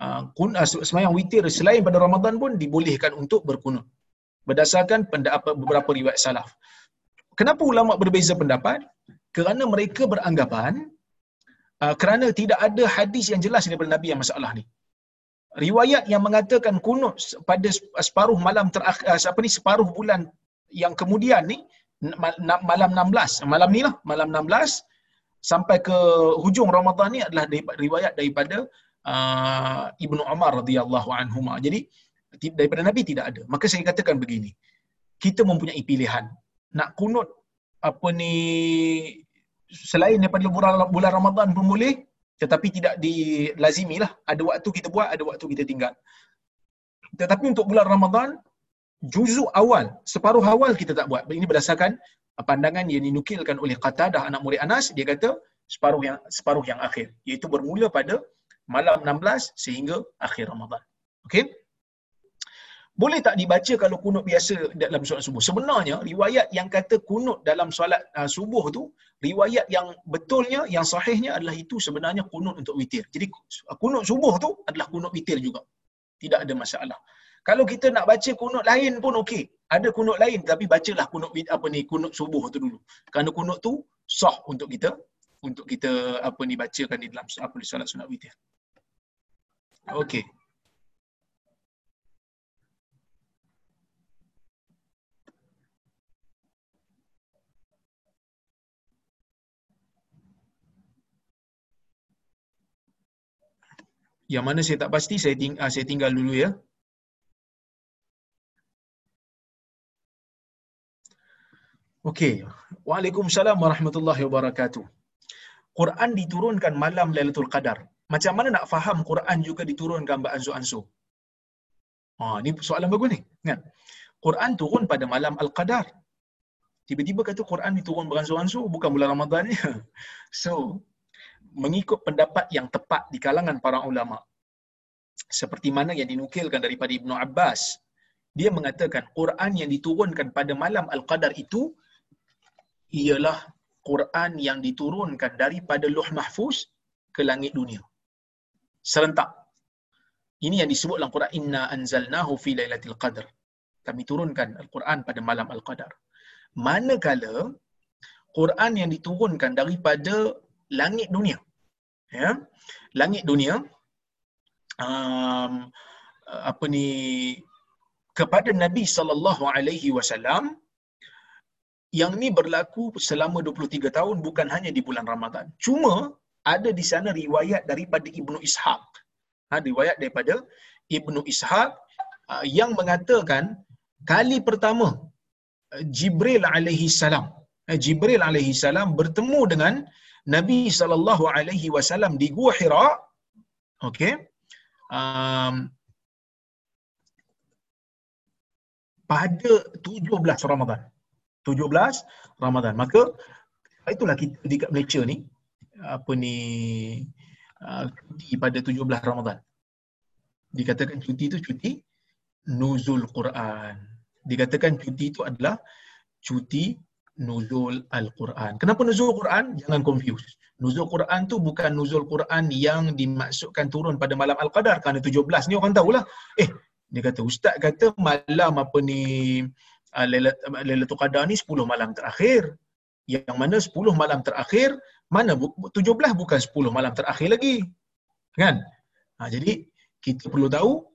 uh, kun, uh, semayang witir selain pada Ramadan pun dibolehkan untuk berkunut. Berdasarkan pendapat beberapa riwayat salaf. Kenapa ulama berbeza pendapat? Kerana mereka beranggapan uh, kerana tidak ada hadis yang jelas daripada Nabi yang masalah ni. Riwayat yang mengatakan kunut pada separuh malam terakhir apa ni separuh bulan yang kemudian ni malam 16 malam ni lah malam 16 sampai ke hujung Ramadan ni adalah riwayat daripada uh, Ibnu Umar radhiyallahu anhu. Jadi daripada Nabi tidak ada. Maka saya katakan begini. Kita mempunyai pilihan nak kunut apa ni selain daripada bulan, bulan Ramadan pun boleh tetapi tidak dilazimi lah. Ada waktu kita buat, ada waktu kita tinggal. Tetapi untuk bulan Ramadan, juzuk awal, separuh awal kita tak buat. Ini berdasarkan pandangan yang dinukilkan oleh Qatadah anak murid Anas, dia kata separuh yang separuh yang akhir, iaitu bermula pada malam 16 sehingga akhir Ramadan. Okey? Boleh tak dibaca kalau kunut biasa dalam solat subuh? Sebenarnya riwayat yang kata kunut dalam solat uh, subuh tu, riwayat yang betulnya, yang sahihnya adalah itu sebenarnya kunut untuk witir. Jadi kunut subuh tu adalah kunut witir juga. Tidak ada masalah. Kalau kita nak baca kunut lain pun okey. Ada kunut lain tapi bacalah kunut apa ni kunut subuh tu dulu. Kerana kunut tu sah untuk kita untuk kita apa ni bacakan di dalam apa di solat sunat witir. Okey. Yang mana saya tak pasti saya ting- uh, saya tinggal dulu ya. Okey. Waalaikumsalam warahmatullahi wabarakatuh. Quran diturunkan malam Lailatul Qadar. Macam mana nak faham Quran juga diturunkan beransur-ansur? Ha, ni soalan bagus ni. Kan? Quran turun pada malam Al-Qadar. Tiba-tiba kata Quran diturun beransur-ansur, bukan bulan Ramadan ni. So, mengikut pendapat yang tepat di kalangan para ulama seperti mana yang dinukilkan daripada Ibnu Abbas dia mengatakan Quran yang diturunkan pada malam Al-Qadar itu ialah Quran yang diturunkan daripada Luh Mahfuz ke langit dunia serentak ini yang disebut dalam Quran inna anzalnahu fi lailatul qadar kami turunkan Al-Quran pada malam Al-Qadar manakala Quran yang diturunkan daripada langit dunia. Ya. Langit dunia um, apa ni kepada Nabi sallallahu alaihi wasallam yang ni berlaku selama 23 tahun bukan hanya di bulan Ramadan. Cuma ada di sana riwayat daripada Ibnu Ishaq. Ha, riwayat daripada Ibnu Ishaq uh, yang mengatakan kali pertama uh, Jibril alaihi salam uh, Jibril alaihi salam bertemu dengan Nabi sallallahu alaihi wasallam di Gua Hira okey um, pada 17 Ramadan 17 Ramadan maka itulah kita di kat Malaysia ni apa ni uh, cuti pada 17 Ramadan dikatakan cuti itu cuti nuzul Quran dikatakan cuti itu adalah cuti nuzul al-Quran. Kenapa nuzul Quran? Jangan confuse. Nuzul Quran tu bukan nuzul Quran yang dimaksudkan turun pada malam Al-Qadar kerana 17 ni orang tahulah. Eh, dia kata ustaz kata malam apa ni uh, Lailatul Qadar ni 10 malam terakhir. Yang mana 10 malam terakhir, mana 17 bukan 10 malam terakhir lagi. Kan? Ha, jadi kita perlu tahu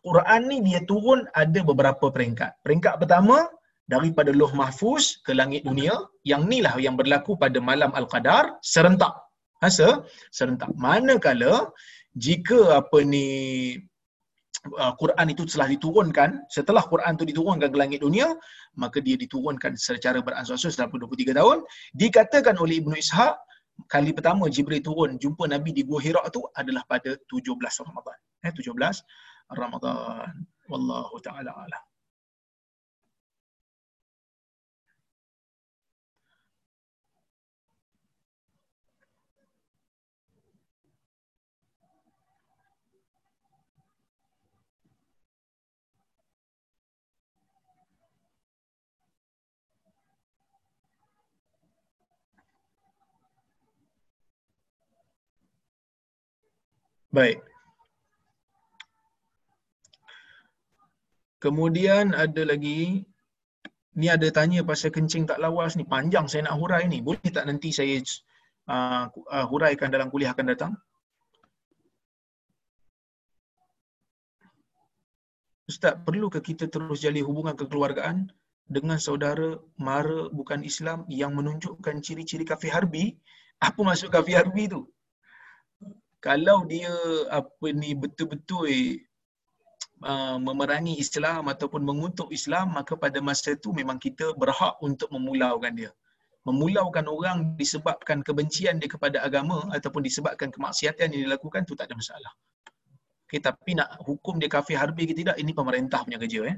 Quran ni dia turun ada beberapa peringkat. Peringkat pertama daripada Loh Mahfuz ke langit dunia yang inilah yang berlaku pada malam Al-Qadar serentak. Hasa serentak. Manakala jika apa ni uh, Quran itu telah diturunkan, setelah Quran itu diturunkan ke langit dunia, maka dia diturunkan secara beransur-ansur selama 23 tahun. Dikatakan oleh Ibnu Ishaq, kali pertama Jibril turun jumpa Nabi di Gua Hira tu adalah pada 17 Ramadan. Eh 17 Ramadan. Wallahu taala alam. Baik. Kemudian ada lagi ni ada tanya pasal kencing tak lawas ni panjang saya nak hurai ni. Boleh tak nanti saya uh, uh, huraikan dalam kuliah akan datang? Ustaz, perlukah kita terus jalin hubungan kekeluargaan dengan saudara mara bukan Islam yang menunjukkan ciri-ciri kafir harbi Apa maksud kafir harbi tu? Kalau dia apa ni betul-betul uh, memerangi Islam ataupun mengutuk Islam, maka pada masa itu memang kita berhak untuk memulaukan dia. Memulaukan orang disebabkan kebencian dia kepada agama ataupun disebabkan kemaksiatan yang dilakukan tu tak ada masalah. Okay, tapi nak hukum dia kafir harbi ke tidak, ini pemerintah punya kerja. Eh?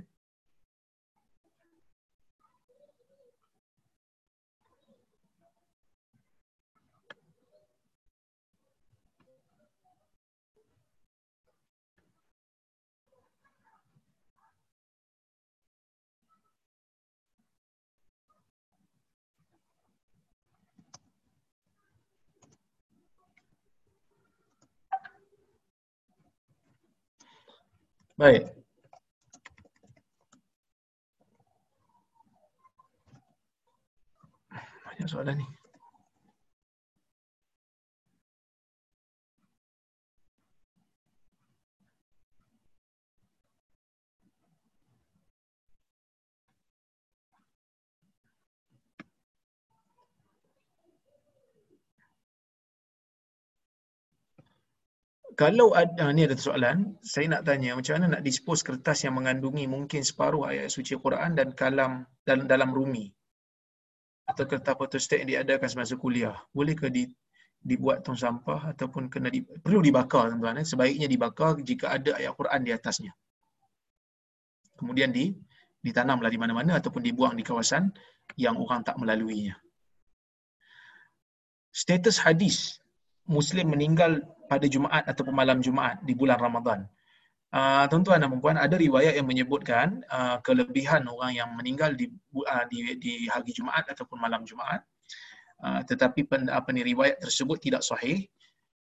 Baik. Banyak soalan ni. Kalau ada ni ada soalan, saya nak tanya macam mana nak dispose kertas yang mengandungi mungkin separuh ayat suci Quran dan kalam dalam dalam rumi atau kertas fotostat yang diadakan semasa kuliah. Bolehkah di dibuat tong sampah ataupun kena di, perlu dibakar tuan-tuan eh? sebaiknya dibakar jika ada ayat Quran di atasnya. Kemudian di ditanamlah di mana-mana ataupun dibuang di kawasan yang orang tak melaluinya. Status hadis Muslim meninggal pada Jumaat ataupun malam Jumaat di bulan Ramadan. Uh, tuan-tuan dan puan ada riwayat yang menyebutkan uh, kelebihan orang yang meninggal di, uh, di di hari Jumaat ataupun malam Jumaat. Uh, tetapi pen, apa ni riwayat tersebut tidak sahih.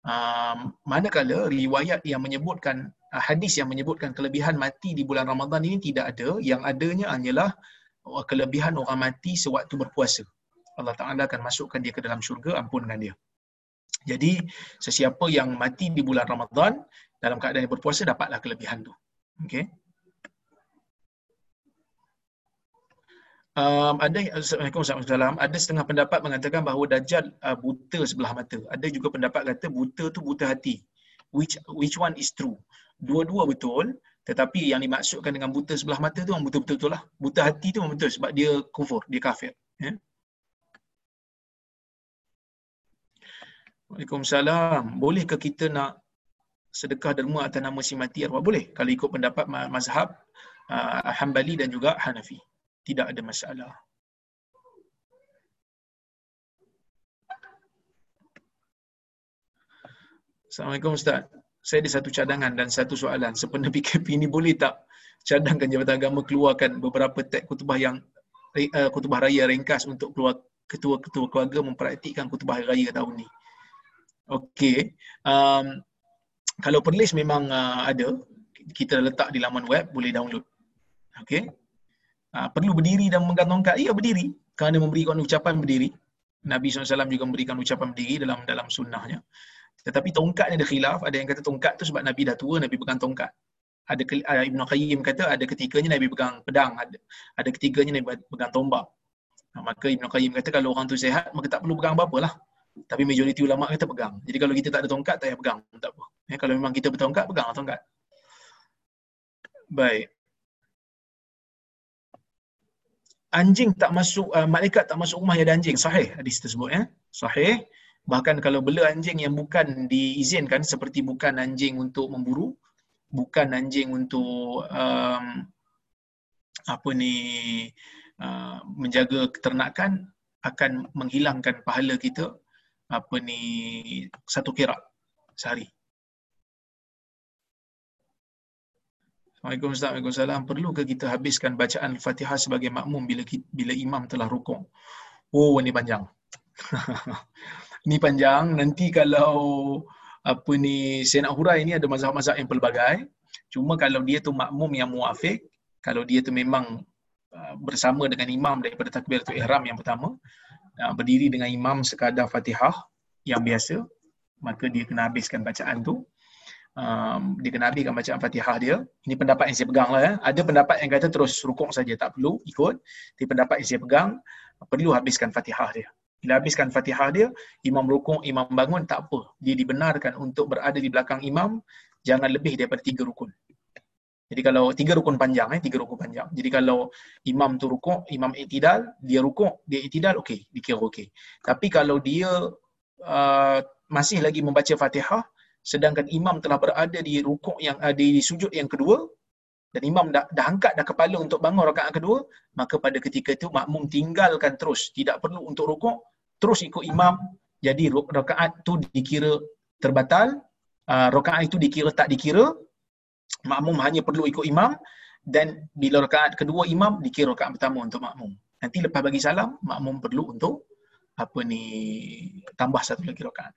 Uh, manakala riwayat yang menyebutkan uh, hadis yang menyebutkan kelebihan mati di bulan Ramadan ini tidak ada, yang adanya hanyalah kelebihan orang mati sewaktu berpuasa. Allah Taala akan masukkan dia ke dalam syurga, ampunkan dia. Jadi sesiapa yang mati di bulan Ramadan dalam keadaan yang berpuasa dapatlah kelebihan tu. Okey. Um, ada Assalamualaikum warahmatullahi Ada setengah pendapat mengatakan bahawa Dajjal uh, buta sebelah mata. Ada juga pendapat kata buta tu buta hati. Which which one is true? Dua-dua betul, tetapi yang dimaksudkan dengan buta sebelah mata tu memang betul-betul lah. Buta hati tu memang betul sebab dia kufur, dia kafir. Yeah? Waalaikumsalam. Bolehkah kita nak sedekah derma atas nama si mati arwah? Boleh. Kalau ikut pendapat mazhab uh, Hanbali dan juga Hanafi. Tidak ada masalah. Assalamualaikum Ustaz. Saya ada satu cadangan dan satu soalan. Sepenuh PKP ini boleh tak cadangkan Jabatan Agama keluarkan beberapa teks kutubah yang uh, kutubah raya ringkas untuk keluar ketua-ketua keluarga mempraktikkan kutubah raya tahun ini? Okey. Um, kalau perlis memang uh, ada, kita letak di laman web, boleh download. Okey. Uh, perlu berdiri dan memegang tongkat? Ya, berdiri. Kerana memberikan ucapan berdiri. Nabi SAW juga memberikan ucapan berdiri dalam dalam sunnahnya. Tetapi tongkat ni ada khilaf. Ada yang kata tongkat tu sebab Nabi dah tua, Nabi pegang tongkat. Ada uh, Ibn Qayyim kata ada ketikanya Nabi pegang pedang. Ada, ada ketiganya Nabi pegang tombak. Nah, maka Ibn Qayyim kata kalau orang tu sehat, maka tak perlu pegang apa-apa lah. Tapi majoriti ulama kata pegang. Jadi kalau kita tak ada tongkat, tak payah pegang. Tak apa. Ya, kalau memang kita bertongkat, pegang lah tongkat. Baik. Anjing tak masuk, uh, malaikat tak masuk rumah yang ada anjing. Sahih hadis tersebut. Ya? Sahih. Bahkan kalau bela anjing yang bukan diizinkan, seperti bukan anjing untuk memburu, bukan anjing untuk um, apa ni uh, menjaga keternakan, akan menghilangkan pahala kita apa ni satu kira sehari. Assalamualaikum Ustaz, Waalaikumsalam. Perlukah kita habiskan bacaan Fatihah sebagai makmum bila bila imam telah rukuk? Oh, ini panjang. ini panjang. Nanti kalau apa ni saya nak hurai ini ada mazhab-mazhab yang pelbagai. Cuma kalau dia tu makmum yang muafik, kalau dia tu memang uh, bersama dengan imam daripada takbiratul ihram yang pertama, berdiri dengan imam sekadar Fatihah yang biasa, maka dia kena habiskan bacaan tu. Um, dia kena habiskan bacaan Fatihah dia. Ini pendapat yang saya pegang lah. Ya. Ada pendapat yang kata terus rukuk saja tak perlu ikut. Tapi pendapat yang saya pegang perlu habiskan Fatihah dia. Bila habiskan Fatihah dia, imam rukuk, imam bangun tak apa. Dia dibenarkan untuk berada di belakang imam jangan lebih daripada tiga rukun. Jadi kalau tiga rukun panjang eh, tiga rukun panjang. Jadi kalau imam tu rukuk, imam iktidal, dia rukuk, dia iktidal, okey, dikira okey. Tapi kalau dia uh, masih lagi membaca Fatihah sedangkan imam telah berada di rukuk yang uh, di sujud yang kedua dan imam dah, dah angkat dah kepala untuk bangun rakaat kedua, maka pada ketika itu makmum tinggalkan terus, tidak perlu untuk rukuk, terus ikut imam. Jadi rakaat tu dikira terbatal, uh, rakaat itu dikira tak dikira, makmum hanya perlu ikut imam dan bila rakaat kedua imam dikira rakaat pertama untuk makmum. Nanti lepas bagi salam, makmum perlu untuk apa ni tambah satu lagi rakaat.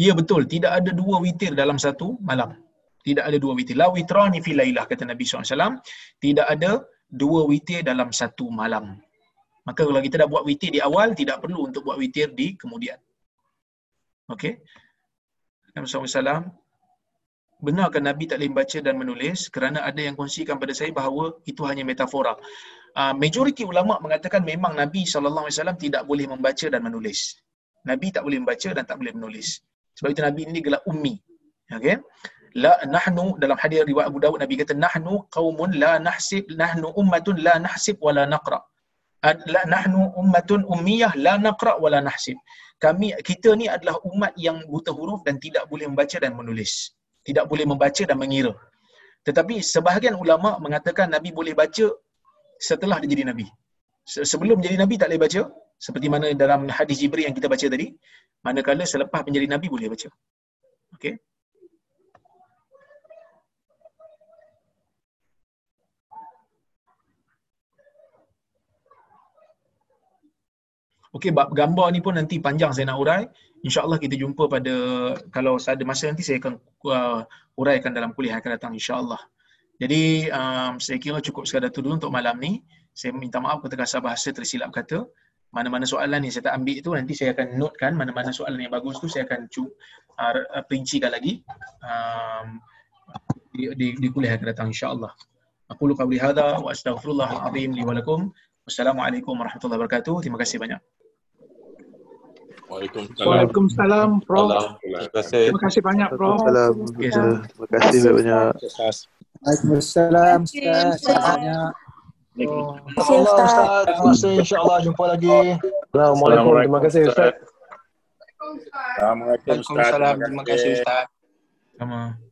Ya betul, tidak ada dua witir dalam satu malam. Tidak ada dua witir. La witrani fi lailah kata Nabi SAW. Tidak ada dua witir dalam satu malam. Maka kalau kita dah buat witir di awal, tidak perlu untuk buat witir di kemudian. Okey. Nabi SAW, benarkan Nabi tak boleh baca dan menulis kerana ada yang kongsikan pada saya bahawa itu hanya metafora. Uh, majoriti ulama mengatakan memang Nabi SAW tidak boleh membaca dan menulis. Nabi tak boleh membaca dan tak boleh menulis. Sebab itu Nabi ini gelap ummi. Okey. La nahnu dalam hadis riwayat Abu Dawud Nabi kata nahnu qaumun la nahsib nahnu ummatun la nahsib wala naqra. La nahnu ummatun ummiyah la naqra wala nahsib. Kami kita ni adalah umat yang buta huruf dan tidak boleh membaca dan menulis. Tidak boleh membaca dan mengira. Tetapi sebahagian ulama mengatakan Nabi boleh baca setelah dia jadi Nabi. Sebelum jadi Nabi tak boleh baca. Seperti mana dalam hadis Jibril yang kita baca tadi manakala selepas menjadi nabi boleh baca okey Okey, bab gambar ni pun nanti panjang saya nak urai. InsyaAllah kita jumpa pada, kalau ada masa nanti saya akan uh, uraikan dalam kuliah akan datang insyaAllah. Jadi, um, saya kira cukup sekadar tu dulu untuk malam ni. Saya minta maaf ketika terkasar bahasa tersilap kata mana-mana soalan yang saya tak ambil itu nanti saya akan notekan mana-mana soalan yang bagus tu saya akan cu uh, perincikan lagi um, di, di, di kuliah akan datang insyaAllah. Aku luka beri hadha wa astaghfirullahaladzim li walakum. Wassalamualaikum warahmatullahi wabarakatuh. Terima kasih banyak. Waalaikumsalam. Waalaikumsalam, Prof. Terima kasih. Terima kasih banyak, Prof. Waalaikumsalam. Terima kasih banyak. Waalaikumsalam. Terima kasih banyak. Terima kasih Ustaz. Terima kasih insyaAllah jumpa lagi. Assalamualaikum. Terima kasih Ustaz. Assalamualaikum Ustaz. Terima kasih Ustaz. Sama.